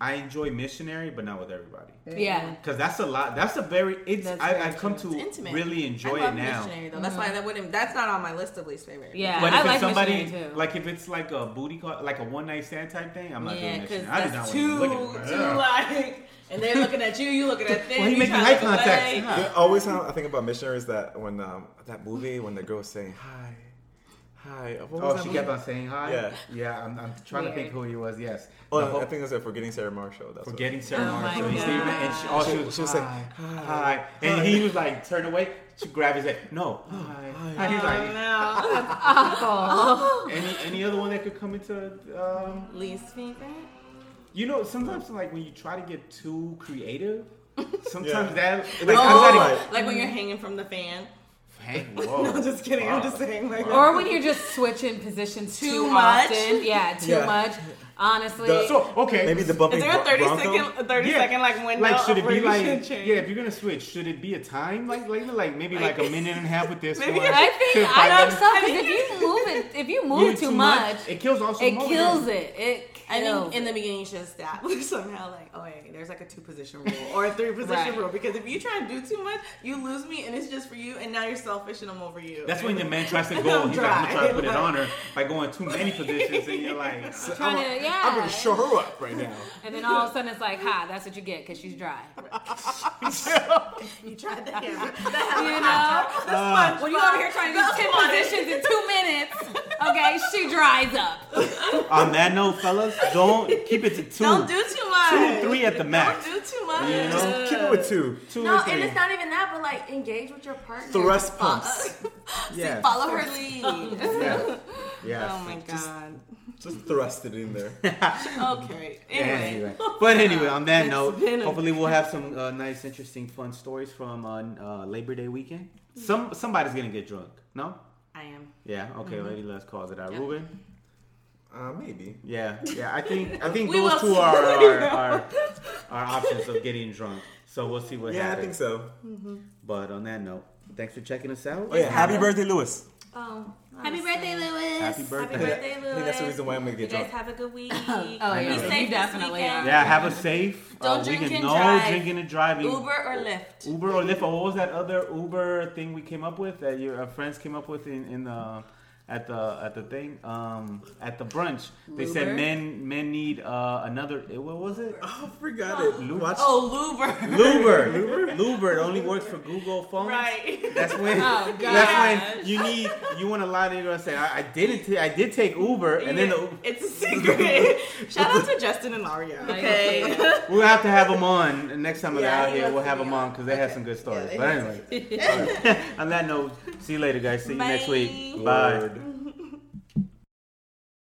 I enjoy missionary, but not with everybody. Yeah. Because that's a lot. That's a very. It's. That's I, I come to intimate. really enjoy I love it now. missionary though. That's why that wouldn't. That's not on my list of least favorite. Yeah. But I if like it's somebody missionary, too. like if it's like a booty call, like a one night stand type thing, I'm not Yeah, doing because missionary. I do that's not too, want to look at too them. like, and they're looking at you, you looking at [laughs] them. Why you you making eye contact? Yeah, always how I think about missionaries that when um, that movie when the girl was saying hi, hi. What was Oh, that she movie? kept on saying hi. Yeah. yeah. I'm, I'm trying to think who he was. Yes. Oh, The I whole- think it was like Forgetting Sarah Marshall. That's what- Forgetting Sarah Oh Marshall. He's God. and she, all she, She- was, she was hi, like, hi, hi, and he was like, turn away. She grabbed his head. No, hi, hi. And he's like, Awful. [laughs] any any other one that could come into, um, Least favorite. you know, sometimes like when you try to get too creative, sometimes Yeah. that Like, like, I'm I'm not not Like when you're hanging from the fan. Hang, [laughs] No, just kidding. I'm just saying. Like, Or [laughs] when you're just switching positions too, Too much? often. Yeah, too Yeah. much. Honestly. The- So okay, Maybe the bumping is there a bro- 30 Bronco? second, a 30 Yeah. second like window? like should it be like should change? yeah if you're gonna switch should it be a time like like like maybe like, a minute and a half with this [laughs] Maybe one I think to I five don't minutes? so because if you move it, if you [laughs] move Move too, much, it kills also it kills it. It I kills think in the beginning you should establish [laughs] somehow like, oh hey, there's like a two position rule or a three position Right. rule because if you try to do too much, you lose me and it's just for you and now you're selfish and I'm over you. That's when your man tries to I'm go. He's like, I'm gonna try to put it on her by going too many positions, and you're like, Trying to, yeah. I'm gonna show her up right now. [laughs] And then all of a sudden it's like, ha, that's what you get because she's dry. [laughs] you tried the [laughs] hammer. You know? Uh, when you over here trying to do 10 positions in two minutes, okay, she dries up. on that note, fellas, don't keep it to 2 Don't do too much. two, three at the max. Don't do too much. You know? Keep it with two. Two No, or three. and it's not even that, but like engage with your partner. Thrust Follow- pumps. yeah. Follow her lead. yeah. Yeah. Oh my god. Just thrust it in there. [laughs] Okay. [laughs] Anyway. Anyway. But anyway, on that note, hopefully we'll have [laughs] some uh, nice, interesting, fun stories from uh, uh, Labor Day weekend. Some somebody's gonna get drunk. No? I am. Yeah. Okay, lady. Let's call it out. Yeah. Ruben. Uh, maybe. Yeah. Yeah. I think I think those two are see. our, our our options of getting drunk. So we'll see what happens. Yeah, I think so. But on that note, thanks for checking us out. Oh yeah, happy birthday, Lewis. Oh. Happy birthday, Lewis. Happy birthday. Happy birthday, Lewis. I think that's the reason why I'm gonna get You get guys have a good week. [laughs] Oh, yeah. You Be safe this definitely weekend. are. Yeah, have a safe. Don't uh, drink weekend. and no drive. drinking and driving. Uber or Lyft? Uber or Lyft. Or what was that other Uber thing we came up with that your uh, friends came up with in, in the at the at the thing um at the brunch? They said men men need uh another. eh, What was it? Oh, I forgot it. Lu- Watch. Oh, Luber. [laughs] Luber. Luber. It only works for Google phones. Right. That's [laughs] when. Oh, That's when you need. You want to lie to you and say, I, I didn't. T- I did take Uber, and then the, it's a [laughs] secret. Shout out to Justin and Aria. Okay. we'll have to have them on the next time Yeah, they're out he here. We'll have them on because they have some good stories. they but have anyway, on that note, see you later, guys. See you next week. Bye. Bye. Word.